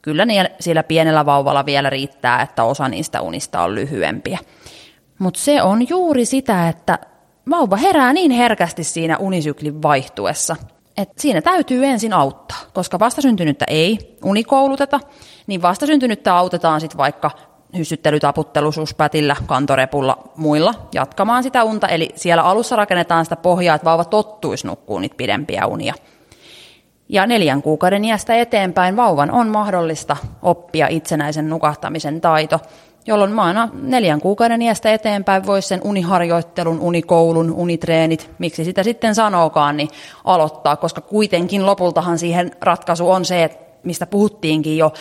Kyllä siellä pienellä vauvalla vielä riittää, että osa niistä unista on lyhyempiä. Mutta se on juuri sitä, että vauva herää niin herkästi siinä unisyklin vaihtuessa – et siinä täytyy ensin auttaa, koska vastasyntynyttä ei unikouluteta, niin vastasyntynyttä autetaan sitten vaikka hyssyttely, taputtelu, suspätillä, kantorepulla, muilla jatkamaan sitä unta. Eli siellä alussa rakennetaan sitä pohjaa, että vauva tottuisi nukkuu niitä pidempiä unia. Ja neljän kuukauden iästä eteenpäin vauvan on mahdollista oppia itsenäisen nukahtamisen taito – jolloin maana neljän kuukauden iästä eteenpäin voisi sen uniharjoittelun, unikoulun, unitreenit, miksi sitä sitten sanookaan, niin aloittaa, koska kuitenkin lopultahan siihen ratkaisu on se, että mistä puhuttiinkin jo,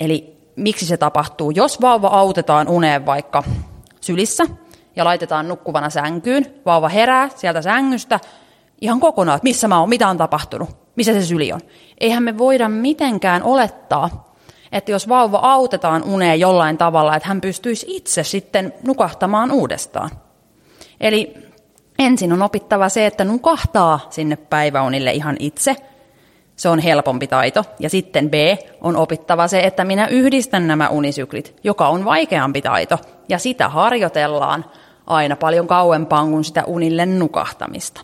eli miksi se tapahtuu. Jos vauva autetaan uneen vaikka sylissä ja laitetaan nukkuvana sänkyyn, vauva herää sieltä sängystä ihan kokonaan, että missä mä oon, mitä on tapahtunut, missä se syli on. Eihän me voida mitenkään olettaa, että jos vauva autetaan uneen jollain tavalla, että hän pystyisi itse sitten nukahtamaan uudestaan. Eli ensin on opittava se, että nukahtaa sinne päiväunille ihan itse. Se on helpompi taito. Ja sitten B on opittava se, että minä yhdistän nämä unisyklit, joka on vaikeampi taito. Ja sitä harjoitellaan aina paljon kauempaan kuin sitä unille nukahtamista.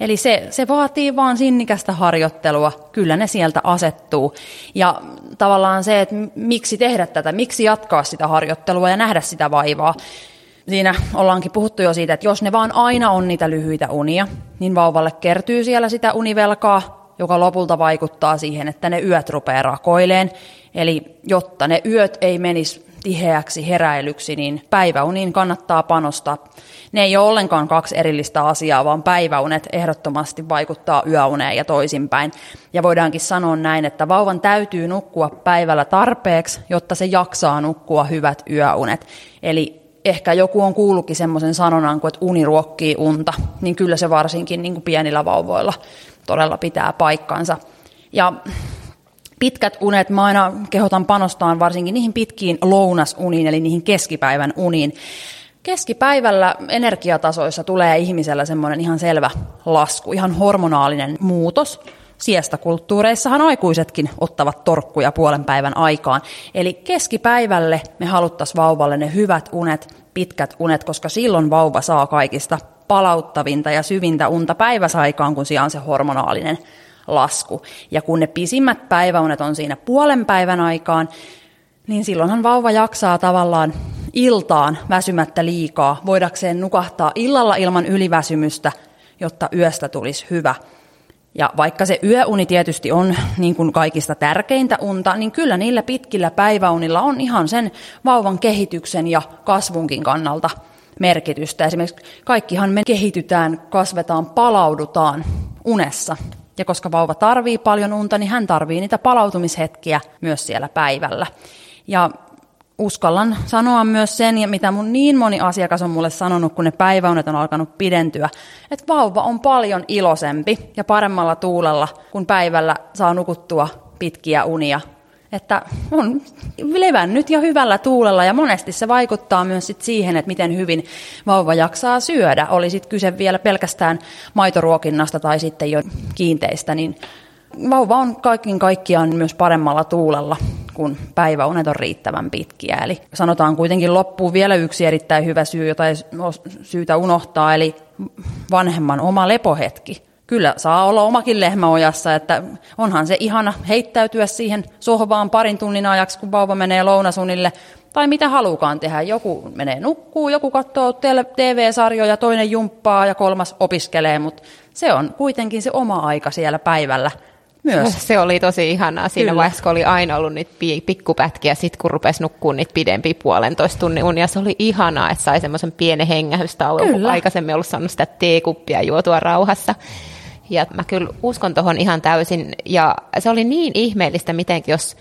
Eli se, se vaatii vaan sinnikästä harjoittelua, kyllä ne sieltä asettuu. Ja tavallaan se, että miksi tehdä tätä, miksi jatkaa sitä harjoittelua ja nähdä sitä vaivaa. Siinä ollaankin puhuttu jo siitä, että jos ne vaan aina on niitä lyhyitä unia, niin vauvalle kertyy siellä sitä univelkaa, joka lopulta vaikuttaa siihen, että ne yöt rupeaa rakoileen. Eli jotta ne yöt ei menisi tiheäksi heräilyksi, niin päiväuniin kannattaa panostaa. Ne ei ole ollenkaan kaksi erillistä asiaa, vaan päiväunet ehdottomasti vaikuttaa yöuneen ja toisinpäin. Ja voidaankin sanoa näin, että vauvan täytyy nukkua päivällä tarpeeksi, jotta se jaksaa nukkua hyvät yöunet. Eli ehkä joku on kuullutkin semmoisen sanonnan, että uni ruokkii unta, niin kyllä se varsinkin niin kuin pienillä vauvoilla todella pitää paikkansa. Ja pitkät unet, mä aina kehotan panostaan varsinkin niihin pitkiin lounasuniin, eli niihin keskipäivän uniin. Keskipäivällä energiatasoissa tulee ihmisellä semmoinen ihan selvä lasku, ihan hormonaalinen muutos. Siesta-kulttuureissahan aikuisetkin ottavat torkkuja puolen päivän aikaan. Eli keskipäivälle me haluttaisiin vauvalle ne hyvät unet, pitkät unet, koska silloin vauva saa kaikista palauttavinta ja syvintä unta päiväsaikaan, kun sijaan se hormonaalinen lasku. Ja kun ne pisimmät päiväunet on siinä puolen päivän aikaan, niin silloinhan vauva jaksaa tavallaan iltaan väsymättä liikaa, voidakseen nukahtaa illalla ilman yliväsymystä, jotta yöstä tulisi hyvä. Ja vaikka se yöuni tietysti on niin kuin kaikista tärkeintä unta, niin kyllä niillä pitkillä päiväunilla on ihan sen vauvan kehityksen ja kasvunkin kannalta merkitystä. Esimerkiksi kaikkihan me kehitytään, kasvetaan, palaudutaan unessa. Ja koska vauva tarvii paljon unta, niin hän tarvii niitä palautumishetkiä myös siellä päivällä. Ja uskallan sanoa myös sen, mitä mun niin moni asiakas on mulle sanonut, kun ne päiväunet on alkanut pidentyä, että vauva on paljon iloisempi ja paremmalla tuulella, kun päivällä saa nukuttua pitkiä unia. Että on levännyt ja hyvällä tuulella ja monesti se vaikuttaa myös sit siihen, että miten hyvin vauva jaksaa syödä. Oli sitten kyse vielä pelkästään maitoruokinnasta tai sitten jo kiinteistä, niin vauva on kaikin kaikkiaan myös paremmalla tuulella, kun päiväunet on riittävän pitkiä. Eli sanotaan kuitenkin loppuun vielä yksi erittäin hyvä syy, jota ei syytä unohtaa, eli vanhemman oma lepohetki. Kyllä saa olla omakin lehmäojassa, että onhan se ihana heittäytyä siihen sohvaan parin tunnin ajaksi, kun vauva menee lounasunille, tai mitä halukaan tehdä. Joku menee nukkuu, joku katsoo TV-sarjoja, toinen jumppaa ja kolmas opiskelee, mutta se on kuitenkin se oma aika siellä päivällä – myös. Se oli tosi ihanaa siinä Kyllä. vaiheessa, kun oli aina ollut niitä pikkupätkiä, sitten kun rupesi nukkumaan niitä pidempi puolentoista tunnin unia, se oli ihanaa, että sai semmoisen pienen hengähystauon, kun aikaisemmin ollut saanut sitä teekuppia juotua rauhassa. Ja mä kyllä uskon tuohon ihan täysin, ja se oli niin ihmeellistä, miten jos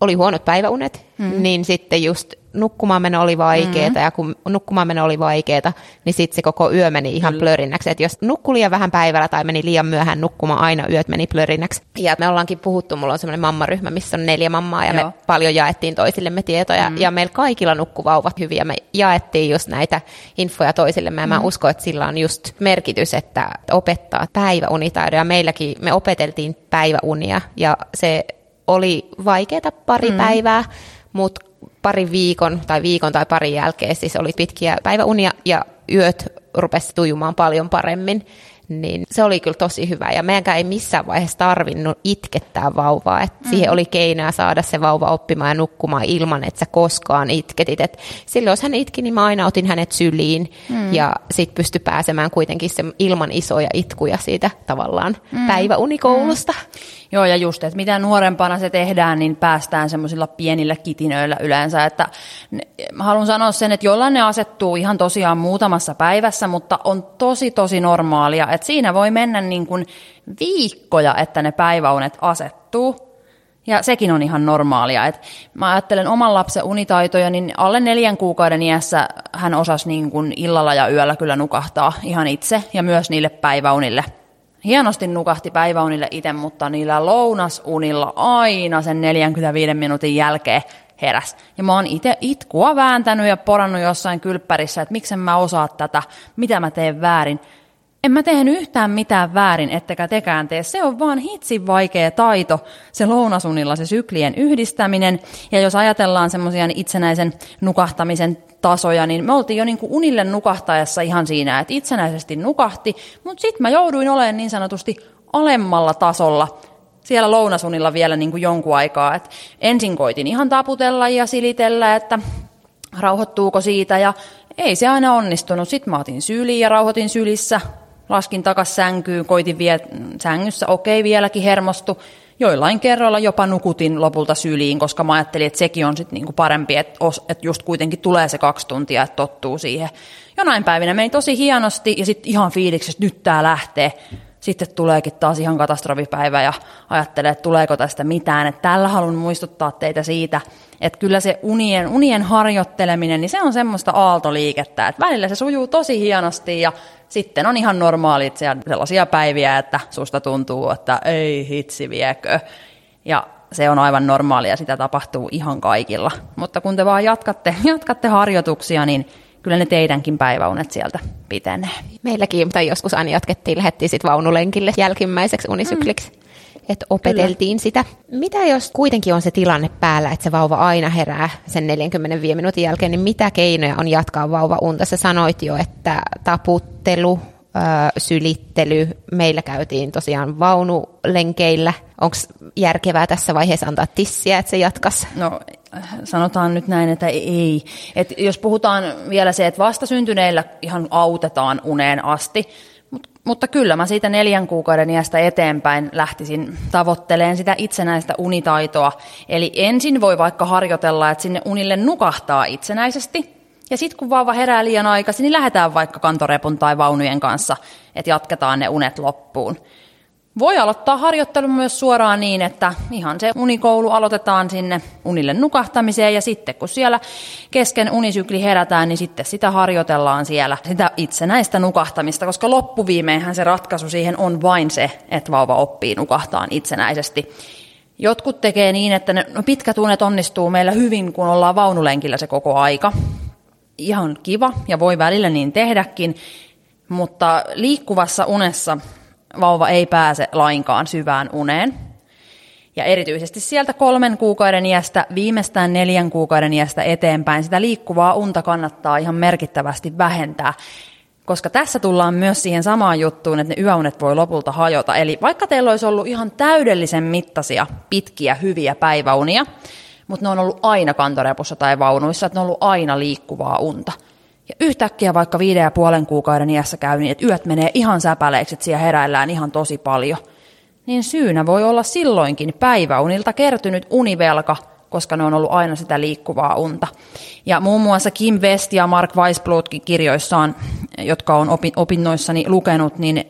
oli huonot päiväunet, mm. niin sitten just nukkumaan meno oli vaikeaa, mm-hmm. ja kun nukkumaan meno oli vaikeaa, niin sitten se koko yö meni ihan Kyllä. plörinnäksi. Että jos nukkui liian vähän päivällä tai meni liian myöhään nukkumaan, aina yöt meni plörinnäksi. Ja me ollaankin puhuttu, mulla on semmoinen mammaryhmä, missä on neljä mammaa, ja Joo. me paljon jaettiin toisillemme tietoja, mm-hmm. ja meillä kaikilla nukkuvauvat hyviä. Me jaettiin just näitä infoja toisillemme, ja mä mm-hmm. uskon, että sillä on just merkitys, että opettaa päiväunitaidoja. Meilläkin me opeteltiin päiväunia, ja se oli vaikeaa pari mm. päivää, mutta pari viikon tai viikon tai pari jälkeen siis oli pitkiä päiväunia ja yöt rupesi tujumaan paljon paremmin niin se oli kyllä tosi hyvä. Ja meidänkään ei missään vaiheessa tarvinnut itkettää vauvaa. Et mm. Siihen oli keinoja saada se vauva oppimaan ja nukkumaan ilman, että sä koskaan itketit. Et silloin jos hän itki, niin mä aina otin hänet syliin mm. ja sitten pystyi pääsemään kuitenkin se ilman isoja itkuja siitä tavallaan mm. päiväunikoulusta. Mm. Joo, ja just, että mitä nuorempana se tehdään, niin päästään semmoisilla pienillä kitinöillä yleensä. Että mä haluan sanoa sen, että jollain ne asettuu ihan tosiaan muutamassa päivässä, mutta on tosi tosi normaalia, että siinä voi mennä niin kuin viikkoja, että ne päiväunet asettuu. Ja sekin on ihan normaalia. Et mä ajattelen oman lapsen unitaitoja, niin alle neljän kuukauden iässä hän osasi niin kuin illalla ja yöllä kyllä nukahtaa ihan itse ja myös niille päiväunille. Hienosti nukahti päiväunille itse, mutta niillä lounasunilla aina sen 45 minuutin jälkeen heräs. Ja mä oon itse itkua vääntänyt ja porannut jossain kylppärissä, että miksen mä osaa tätä, mitä mä teen väärin En mä tehnyt yhtään mitään väärin, ettekä tekään tee. Se on vaan hitsin vaikea taito, se lounasunilla, se syklien yhdistäminen. Ja jos ajatellaan semmoisia itsenäisen nukahtamisen tasoja, niin me oltiin jo niin kuin unille nukahtaessa ihan siinä, että itsenäisesti nukahti, mutta sitten mä jouduin olemaan niin sanotusti alemmalla tasolla siellä lounasunilla vielä niin kuin jonkun aikaa. Et ensin koitin ihan taputella ja silitellä, että rauhoittuuko siitä ja ei se aina onnistunut. Sitten mä otin syliin ja rauhoitin sylissä, laskin takas sänkyyn, koitin vielä sängyssä, okei vieläkin hermostu. Joillain kerroilla jopa nukutin lopulta syliin, koska mä ajattelin, että sekin on sitten niinku parempi, että, että just kuitenkin tulee se kaksi tuntia, että tottuu siihen. Jonain päivinä meni tosi hienosti ja sitten ihan fiiliksi, että nyt tää lähtee sitten tuleekin taas ihan katastrofipäivä ja ajattelee, että tuleeko tästä mitään. Että tällä haluan muistuttaa teitä siitä, että kyllä se unien, unien harjoitteleminen, niin se on semmoista aaltoliikettä, että välillä se sujuu tosi hienosti ja sitten on ihan normaalit sellaisia päiviä, että susta tuntuu, että ei hitsi viekö. Ja se on aivan normaalia, sitä tapahtuu ihan kaikilla. Mutta kun te vaan jatkatte, jatkatte harjoituksia, niin kyllä ne teidänkin päiväunet sieltä pitenee. Meilläkin, tai joskus aina jatkettiin, lähdettiin sitten vaunulenkille jälkimmäiseksi unisykliksi. Mm. Että opeteltiin Kyllä. sitä. Mitä jos kuitenkin on se tilanne päällä, että se vauva aina herää sen 45 minuutin jälkeen, niin mitä keinoja on jatkaa vauva unta? Sä sanoit jo, että taputtelu, sylittely. Meillä käytiin tosiaan vaunulenkeillä. Onko järkevää tässä vaiheessa antaa tissiä, että se jatkas? No sanotaan nyt näin, että ei. Et jos puhutaan vielä se, että vastasyntyneillä ihan autetaan uneen asti, Mut, mutta kyllä mä siitä neljän kuukauden iästä eteenpäin lähtisin tavoitteleen sitä itsenäistä unitaitoa. Eli ensin voi vaikka harjoitella, että sinne unille nukahtaa itsenäisesti, ja sitten kun vauva herää liian aikaisin, niin lähdetään vaikka kantorepun tai vaunujen kanssa, että jatketaan ne unet loppuun. Voi aloittaa harjoittelu myös suoraan niin, että ihan se unikoulu aloitetaan sinne unille nukahtamiseen ja sitten kun siellä kesken unisykli herätään, niin sitten sitä harjoitellaan siellä, sitä itsenäistä nukahtamista, koska loppuviimeinhän se ratkaisu siihen on vain se, että vauva oppii nukahtaan itsenäisesti. Jotkut tekee niin, että ne no pitkät unet onnistuu meillä hyvin, kun ollaan vaunulenkillä se koko aika ihan kiva ja voi välillä niin tehdäkin, mutta liikkuvassa unessa vauva ei pääse lainkaan syvään uneen. Ja erityisesti sieltä kolmen kuukauden iästä, viimeistään neljän kuukauden iästä eteenpäin, sitä liikkuvaa unta kannattaa ihan merkittävästi vähentää. Koska tässä tullaan myös siihen samaan juttuun, että ne yöunet voi lopulta hajota. Eli vaikka teillä olisi ollut ihan täydellisen mittaisia, pitkiä, hyviä päiväunia, mutta ne on ollut aina kantorepussa tai vaunuissa, että ne on ollut aina liikkuvaa unta. Ja yhtäkkiä vaikka viiden ja puolen kuukauden iässä käy niin, että yöt menee ihan säpäleiksi, että siellä heräillään ihan tosi paljon. Niin syynä voi olla silloinkin päiväunilta kertynyt univelka, koska ne on ollut aina sitä liikkuvaa unta. Ja muun muassa Kim West ja Mark Weisblutkin kirjoissaan, jotka on opinnoissani lukenut, niin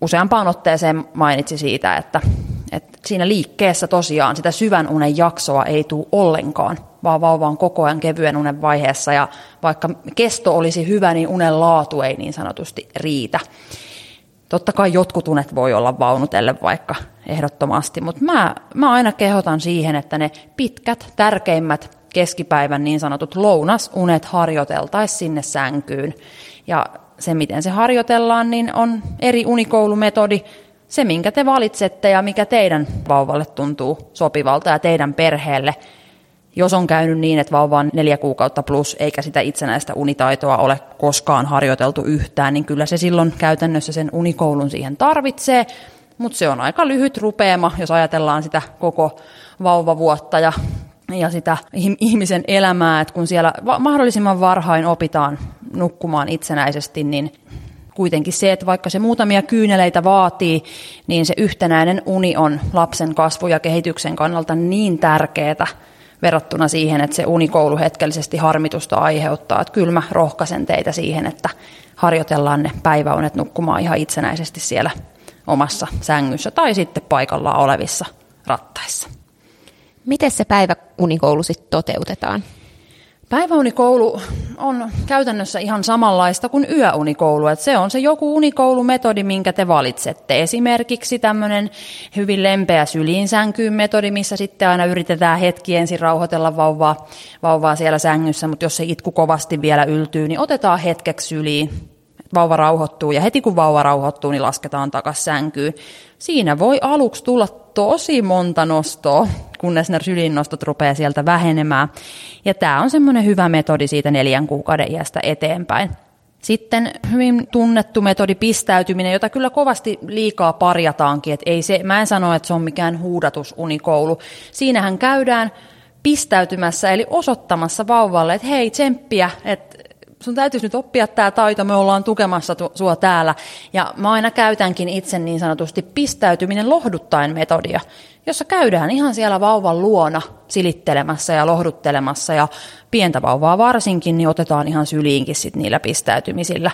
useampaan otteeseen mainitsi siitä, että et siinä liikkeessä tosiaan sitä syvän unen jaksoa ei tule ollenkaan, vaan vauva on koko ajan kevyen unen vaiheessa ja vaikka kesto olisi hyvä, niin unen laatu ei niin sanotusti riitä. Totta kai jotkut unet voi olla vaunutelle vaikka ehdottomasti, mutta mä, mä aina kehotan siihen, että ne pitkät, tärkeimmät keskipäivän niin sanotut lounasunet harjoiteltaisiin sinne sänkyyn. Ja se, miten se harjoitellaan, niin on eri unikoulumetodi, se, minkä te valitsette ja mikä teidän vauvalle tuntuu sopivalta ja teidän perheelle. Jos on käynyt niin, että vauva on neljä kuukautta plus eikä sitä itsenäistä unitaitoa ole koskaan harjoiteltu yhtään, niin kyllä se silloin käytännössä sen unikoulun siihen tarvitsee. Mutta se on aika lyhyt rupeama, jos ajatellaan sitä koko vauvavuotta ja, ja sitä ihmisen elämää, että kun siellä mahdollisimman varhain opitaan nukkumaan itsenäisesti, niin kuitenkin se, että vaikka se muutamia kyyneleitä vaatii, niin se yhtenäinen uni on lapsen kasvu- ja kehityksen kannalta niin tärkeää verrattuna siihen, että se unikoulu hetkellisesti harmitusta aiheuttaa. Että kyllä mä rohkaisen teitä siihen, että harjoitellaan ne päiväunet nukkumaan ihan itsenäisesti siellä omassa sängyssä tai sitten paikallaan olevissa rattaissa. Miten se päiväunikoulu sitten toteutetaan? Päiväunikoulu on käytännössä ihan samanlaista kuin yöunikoulu. Että se on se joku unikoulumetodi, minkä te valitsette. Esimerkiksi tämmöinen hyvin lempeä syliinsänkyyn metodi, missä sitten aina yritetään hetki ensin rauhoitella vauvaa, vauvaa siellä sängyssä, mutta jos se itku kovasti vielä yltyy, niin otetaan hetkeksi syliin. Vauva rauhoittuu ja heti kun vauva rauhoittuu, niin lasketaan takaisin sänkyyn. Siinä voi aluksi tulla tosi monta nostoa, kunnes ne sylinnostot rupeaa sieltä vähenemään. Ja tämä on semmoinen hyvä metodi siitä neljän kuukauden iästä eteenpäin. Sitten hyvin tunnettu metodi pistäytyminen, jota kyllä kovasti liikaa parjataankin. Et ei se, mä en sano, että se on mikään huudatusunikoulu. Siinähän käydään pistäytymässä, eli osoittamassa vauvalle, että hei, tsemppiä, että sun täytyisi nyt oppia tämä taito, me ollaan tukemassa tu- sua täällä. Ja mä aina käytänkin itse niin sanotusti pistäytyminen lohduttaen metodia, jossa käydään ihan siellä vauvan luona silittelemässä ja lohduttelemassa. Ja pientä vauvaa varsinkin, niin otetaan ihan syliinkin sit niillä pistäytymisillä.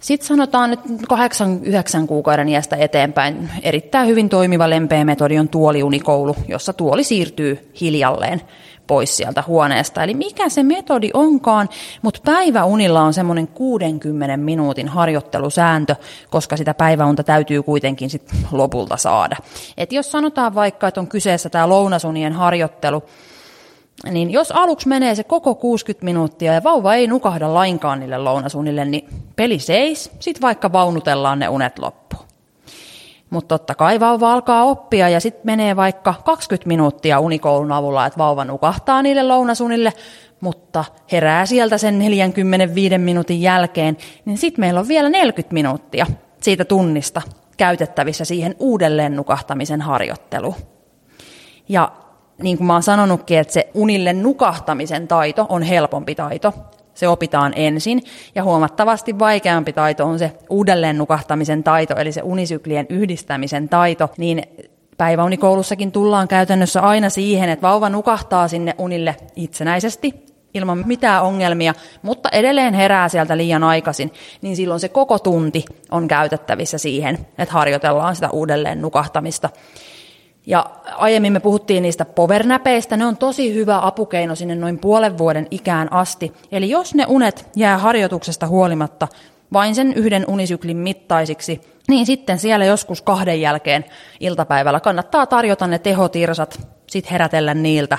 Sitten sanotaan nyt 8-9 kuukauden iästä eteenpäin erittäin hyvin toimiva lempeä metodi on tuoliunikoulu, jossa tuoli siirtyy hiljalleen pois sieltä huoneesta. Eli mikä se metodi onkaan, mutta päiväunilla on semmoinen 60 minuutin harjoittelusääntö, koska sitä päiväunta täytyy kuitenkin sit lopulta saada. Et jos sanotaan vaikka, että on kyseessä tämä lounasunien harjoittelu, niin jos aluksi menee se koko 60 minuuttia ja vauva ei nukahda lainkaan niille lounasunille, niin peli seis, sitten vaikka vaunutellaan ne unet loppuun. Mutta totta kai vauva alkaa oppia ja sitten menee vaikka 20 minuuttia unikoulun avulla, että vauva nukahtaa niille lounasunille, mutta herää sieltä sen 45 minuutin jälkeen, niin sitten meillä on vielä 40 minuuttia siitä tunnista käytettävissä siihen uudelleen nukahtamisen harjoitteluun. Ja niin kuin mä oon sanonutkin, että se unille nukahtamisen taito on helpompi taito. Se opitaan ensin. Ja huomattavasti vaikeampi taito on se uudelleen nukahtamisen taito, eli se unisyklien yhdistämisen taito, niin päiväunikoulussakin tullaan käytännössä aina siihen, että vauva nukahtaa sinne unille itsenäisesti ilman mitään ongelmia, mutta edelleen herää sieltä liian aikaisin, niin silloin se koko tunti on käytettävissä siihen, että harjoitellaan sitä uudelleen nukahtamista. Ja aiemmin me puhuttiin niistä povernäpeistä, ne on tosi hyvä apukeino sinne noin puolen vuoden ikään asti. Eli jos ne unet jää harjoituksesta huolimatta vain sen yhden unisyklin mittaisiksi, niin sitten siellä joskus kahden jälkeen iltapäivällä kannattaa tarjota ne tehotirsat, sitten herätellä niiltä,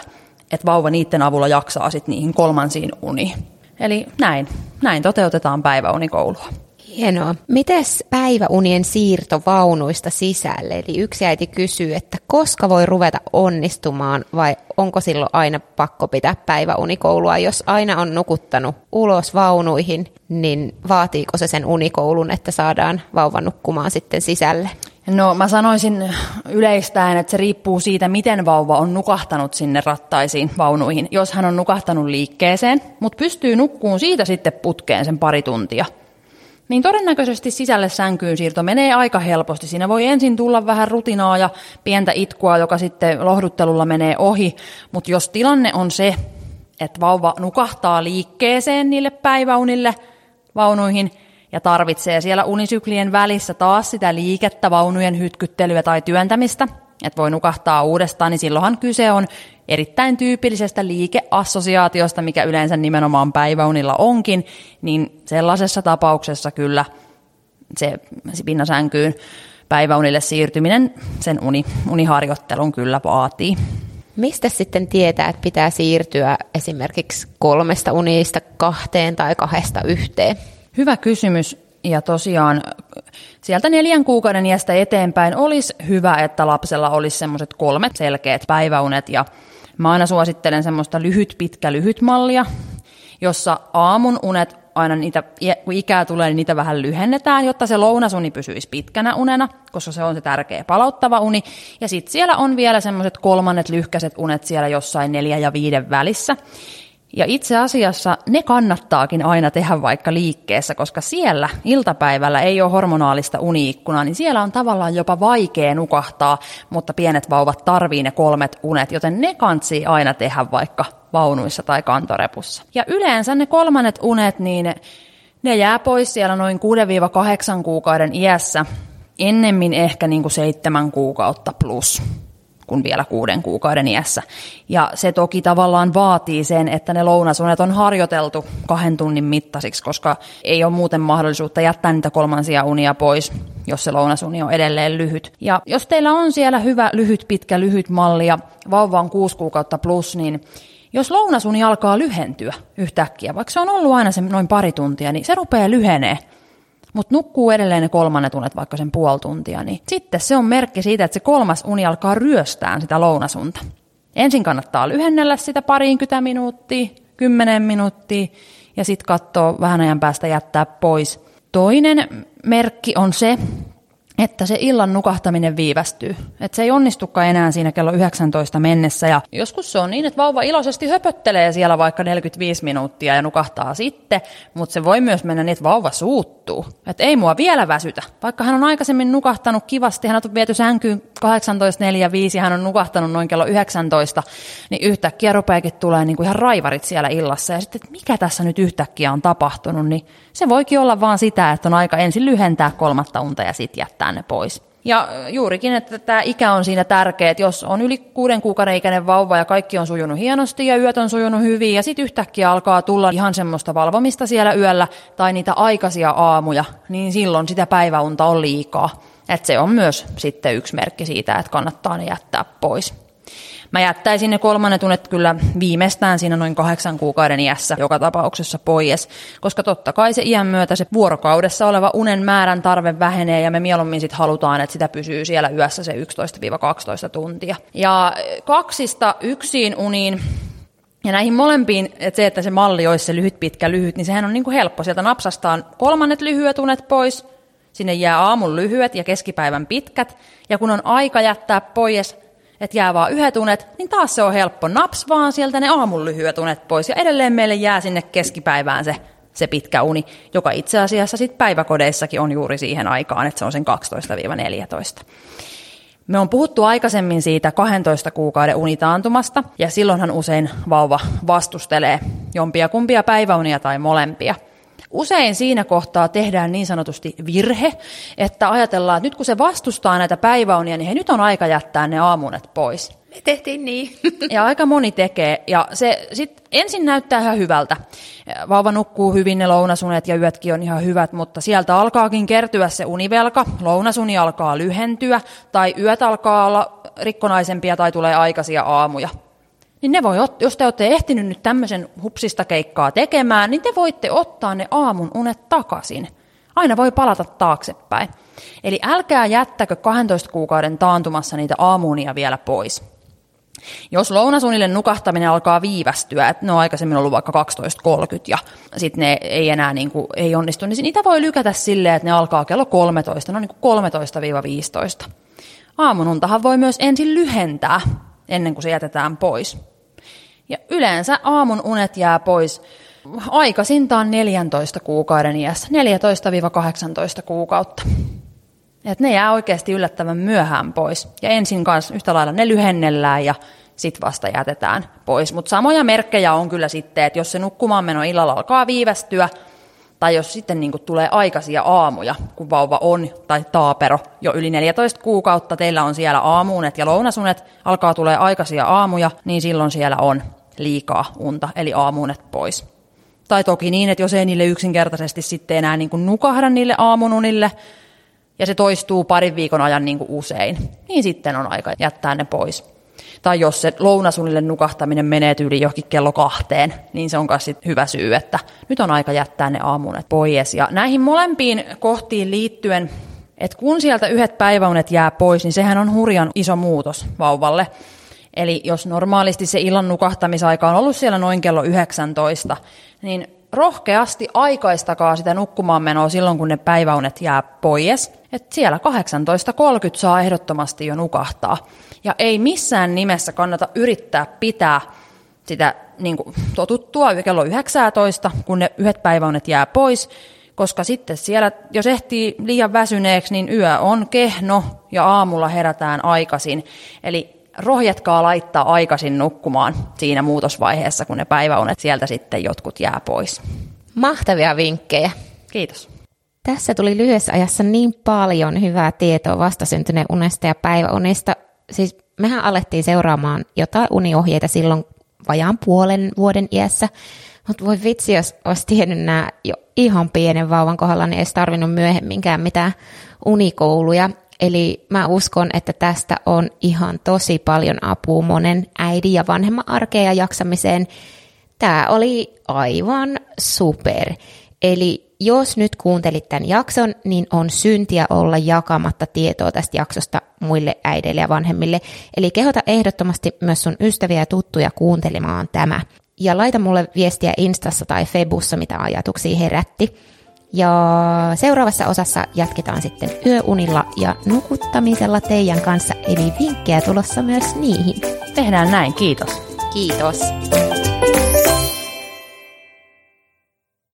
että vauva niiden avulla jaksaa sitten niihin kolmansiin uniin. Eli näin, näin toteutetaan päiväunikoulua. Hienoa. Mites päiväunien siirto vaunuista sisälle? Eli yksi äiti kysyy, että koska voi ruveta onnistumaan vai onko silloin aina pakko pitää päiväunikoulua? Jos aina on nukuttanut ulos vaunuihin, niin vaatiiko se sen unikoulun, että saadaan vauvan nukkumaan sitten sisälle? No mä sanoisin yleistäen, että se riippuu siitä, miten vauva on nukahtanut sinne rattaisiin vaunuihin. Jos hän on nukahtanut liikkeeseen, mutta pystyy nukkuun siitä sitten putkeen sen pari tuntia – niin todennäköisesti sisälle sänkyyn siirto menee aika helposti. Siinä voi ensin tulla vähän rutinaa ja pientä itkua, joka sitten lohduttelulla menee ohi, mutta jos tilanne on se, että vauva nukahtaa liikkeeseen niille päiväunille vaunuihin ja tarvitsee siellä unisyklien välissä taas sitä liikettä, vaunujen hytkyttelyä tai työntämistä, että voi nukahtaa uudestaan, niin silloinhan kyse on erittäin tyypillisestä liikeassosiaatiosta, mikä yleensä nimenomaan päiväunilla onkin, niin sellaisessa tapauksessa kyllä se pinnasänkyyn päiväunille siirtyminen sen uni, uniharjoittelun kyllä vaatii. Mistä sitten tietää, että pitää siirtyä esimerkiksi kolmesta unista kahteen tai kahdesta yhteen? Hyvä kysymys. Ja tosiaan sieltä neljän kuukauden iästä eteenpäin olisi hyvä, että lapsella olisi semmoiset kolmet selkeät päiväunet ja Mä aina suosittelen semmoista lyhyt, pitkä, lyhyt mallia, jossa aamun unet aina niitä, kun ikää tulee, niin niitä vähän lyhennetään, jotta se lounasuni pysyisi pitkänä unena, koska se on se tärkeä palauttava uni. Ja sitten siellä on vielä semmoiset kolmannet lyhkäiset unet siellä jossain neljä ja viiden välissä. Ja itse asiassa ne kannattaakin aina tehdä vaikka liikkeessä, koska siellä iltapäivällä ei ole hormonaalista uniikkunaa, niin siellä on tavallaan jopa vaikea nukahtaa, mutta pienet vauvat tarvii ne kolmet unet, joten ne kantsii aina tehdä vaikka vaunuissa tai kantorepussa. Ja yleensä ne kolmannet unet, niin ne jää pois siellä noin 6-8 kuukauden iässä, ennemmin ehkä niin kuin seitsemän kuukautta plus kuin vielä kuuden kuukauden iässä. Ja se toki tavallaan vaatii sen, että ne lounasunet on harjoiteltu kahden tunnin mittaisiksi, koska ei ole muuten mahdollisuutta jättää niitä kolmansia unia pois, jos se lounasuni on edelleen lyhyt. Ja jos teillä on siellä hyvä lyhyt, pitkä, lyhyt malli ja vauva on kuusi kuukautta plus, niin jos lounasuni alkaa lyhentyä yhtäkkiä, vaikka se on ollut aina se noin pari tuntia, niin se rupeaa lyhenee mutta nukkuu edelleen ne kolmannet unet vaikka sen puoli tuntia, niin sitten se on merkki siitä, että se kolmas uni alkaa ryöstään sitä lounasunta. Ensin kannattaa lyhennellä sitä pariinkymmentä minuuttia, kymmenen minuuttia, ja sitten katsoa vähän ajan päästä jättää pois. Toinen merkki on se, että se illan nukahtaminen viivästyy. Että se ei onnistukaan enää siinä kello 19 mennessä. Ja joskus se on niin, että vauva iloisesti höpöttelee siellä vaikka 45 minuuttia ja nukahtaa sitten, mutta se voi myös mennä niin, että vauva suuttuu. Että ei mua vielä väsytä. Vaikka hän on aikaisemmin nukahtanut kivasti, hän on viety sänkyyn 18.45 ja hän on nukahtanut noin kello 19, niin yhtäkkiä rupeakin tulee niin kuin ihan raivarit siellä illassa. Ja sitten, että mikä tässä nyt yhtäkkiä on tapahtunut, niin se voikin olla vaan sitä, että on aika ensin lyhentää kolmatta unta ja sitten jättää ne pois. Ja juurikin, että tämä ikä on siinä tärkeä, että jos on yli kuuden kuukauden ikäinen vauva ja kaikki on sujunut hienosti ja yöt on sujunut hyvin ja sitten yhtäkkiä alkaa tulla ihan semmoista valvomista siellä yöllä tai niitä aikaisia aamuja, niin silloin sitä päiväunta on liikaa. Että se on myös sitten yksi merkki siitä, että kannattaa ne jättää pois. Mä jättäisin ne kolmannet unet kyllä viimeistään siinä noin kahdeksan kuukauden iässä joka tapauksessa pois, koska totta kai se iän myötä se vuorokaudessa oleva unen määrän tarve vähenee ja me mieluummin sitten halutaan, että sitä pysyy siellä yössä se 11-12 tuntia. Ja kaksista yksin uniin ja näihin molempiin, että se, että se malli olisi se lyhyt, pitkä, lyhyt, niin sehän on niin kuin helppo. Sieltä napsastaan kolmannet lyhyet unet pois, sinne jää aamun lyhyet ja keskipäivän pitkät, ja kun on aika jättää pois, että jää vaan yhdet unet, niin taas se on helppo. Naps vaan sieltä ne aamun lyhyet unet pois ja edelleen meille jää sinne keskipäivään se, se pitkä uni, joka itse asiassa sitten päiväkodeissakin on juuri siihen aikaan, että se on sen 12-14. Me on puhuttu aikaisemmin siitä 12 kuukauden unitaantumasta, ja silloinhan usein vauva vastustelee jompia kumpia päiväunia tai molempia. Usein siinä kohtaa tehdään niin sanotusti virhe, että ajatellaan, että nyt kun se vastustaa näitä päiväunia, niin hei, nyt on aika jättää ne aamunet pois. Me tehtiin niin. Ja aika moni tekee. Ja se sit ensin näyttää ihan hyvältä. Vauva nukkuu hyvin, ne lounasunet ja yötkin on ihan hyvät, mutta sieltä alkaakin kertyä se univelka. Lounasuni alkaa lyhentyä tai yöt alkaa olla rikkonaisempia tai tulee aikaisia aamuja niin ne voi, jos te olette ehtinyt nyt tämmöisen hupsista keikkaa tekemään, niin te voitte ottaa ne aamun unet takaisin. Aina voi palata taaksepäin. Eli älkää jättäkö 12 kuukauden taantumassa niitä aamuunia vielä pois. Jos lounasunille nukahtaminen alkaa viivästyä, että ne on aikaisemmin ollut vaikka 12.30 ja sitten ne ei enää niin kuin, ei onnistu, niin niitä voi lykätä silleen, että ne alkaa kello 13, no niin kuin 13-15. Aamununtahan voi myös ensin lyhentää ennen kuin se jätetään pois. Ja yleensä aamun unet jää pois aikaisintaan 14 kuukauden iässä, 14-18 kuukautta. Et ne jää oikeasti yllättävän myöhään pois. Ja ensin kanssa yhtä lailla ne lyhennellään ja sitten vasta jätetään pois. Mutta samoja merkkejä on kyllä sitten, että jos se nukkumaan meno illalla alkaa viivästyä, tai jos sitten niin tulee aikaisia aamuja, kun vauva on tai taapero jo yli 14 kuukautta, teillä on siellä aamuunet ja lounasunet, alkaa tulee aikaisia aamuja, niin silloin siellä on liikaa unta, eli aamuunet pois. Tai toki niin, että jos ei niille yksinkertaisesti sitten enää niin kuin nukahda niille aamununille, ja se toistuu parin viikon ajan niin kuin usein, niin sitten on aika jättää ne pois tai jos se lounasunille nukahtaminen menee yli johonkin kello kahteen, niin se on myös hyvä syy, että nyt on aika jättää ne aamunet pois. Ja näihin molempiin kohtiin liittyen, että kun sieltä yhdet päiväunet jää pois, niin sehän on hurjan iso muutos vauvalle. Eli jos normaalisti se illan nukahtamisaika on ollut siellä noin kello 19, niin rohkeasti aikaistakaa sitä nukkumaan menoa silloin, kun ne päiväunet jää pois. että siellä 18.30 saa ehdottomasti jo nukahtaa. Ja ei missään nimessä kannata yrittää pitää sitä niin kuin, totuttua kello 19, kun ne yhdet päiväunet jää pois, koska sitten siellä, jos ehtii liian väsyneeksi, niin yö on kehno ja aamulla herätään aikaisin. Eli rohjetkaa laittaa aikaisin nukkumaan siinä muutosvaiheessa, kun ne päiväunet sieltä sitten jotkut jää pois. Mahtavia vinkkejä. Kiitos. Tässä tuli lyhyessä ajassa niin paljon hyvää tietoa vastasyntyneen unesta ja päiväunista siis mehän alettiin seuraamaan jotain uniohjeita silloin vajaan puolen vuoden iässä, mutta voi vitsi, jos olisi tiennyt nämä jo ihan pienen vauvan kohdalla, niin ei tarvinnut myöhemminkään mitään unikouluja. Eli mä uskon, että tästä on ihan tosi paljon apua monen äidin ja vanhemman arkeen ja jaksamiseen. Tämä oli aivan super. Eli jos nyt kuuntelit tämän jakson, niin on syntiä olla jakamatta tietoa tästä jaksosta muille äideille ja vanhemmille. Eli kehota ehdottomasti myös sun ystäviä ja tuttuja kuuntelemaan tämä. Ja laita mulle viestiä Instassa tai Febussa, mitä ajatuksia herätti. Ja seuraavassa osassa jatketaan sitten yöunilla ja nukuttamisella teidän kanssa, eli vinkkejä tulossa myös niihin. Tehdään näin, kiitos. Kiitos.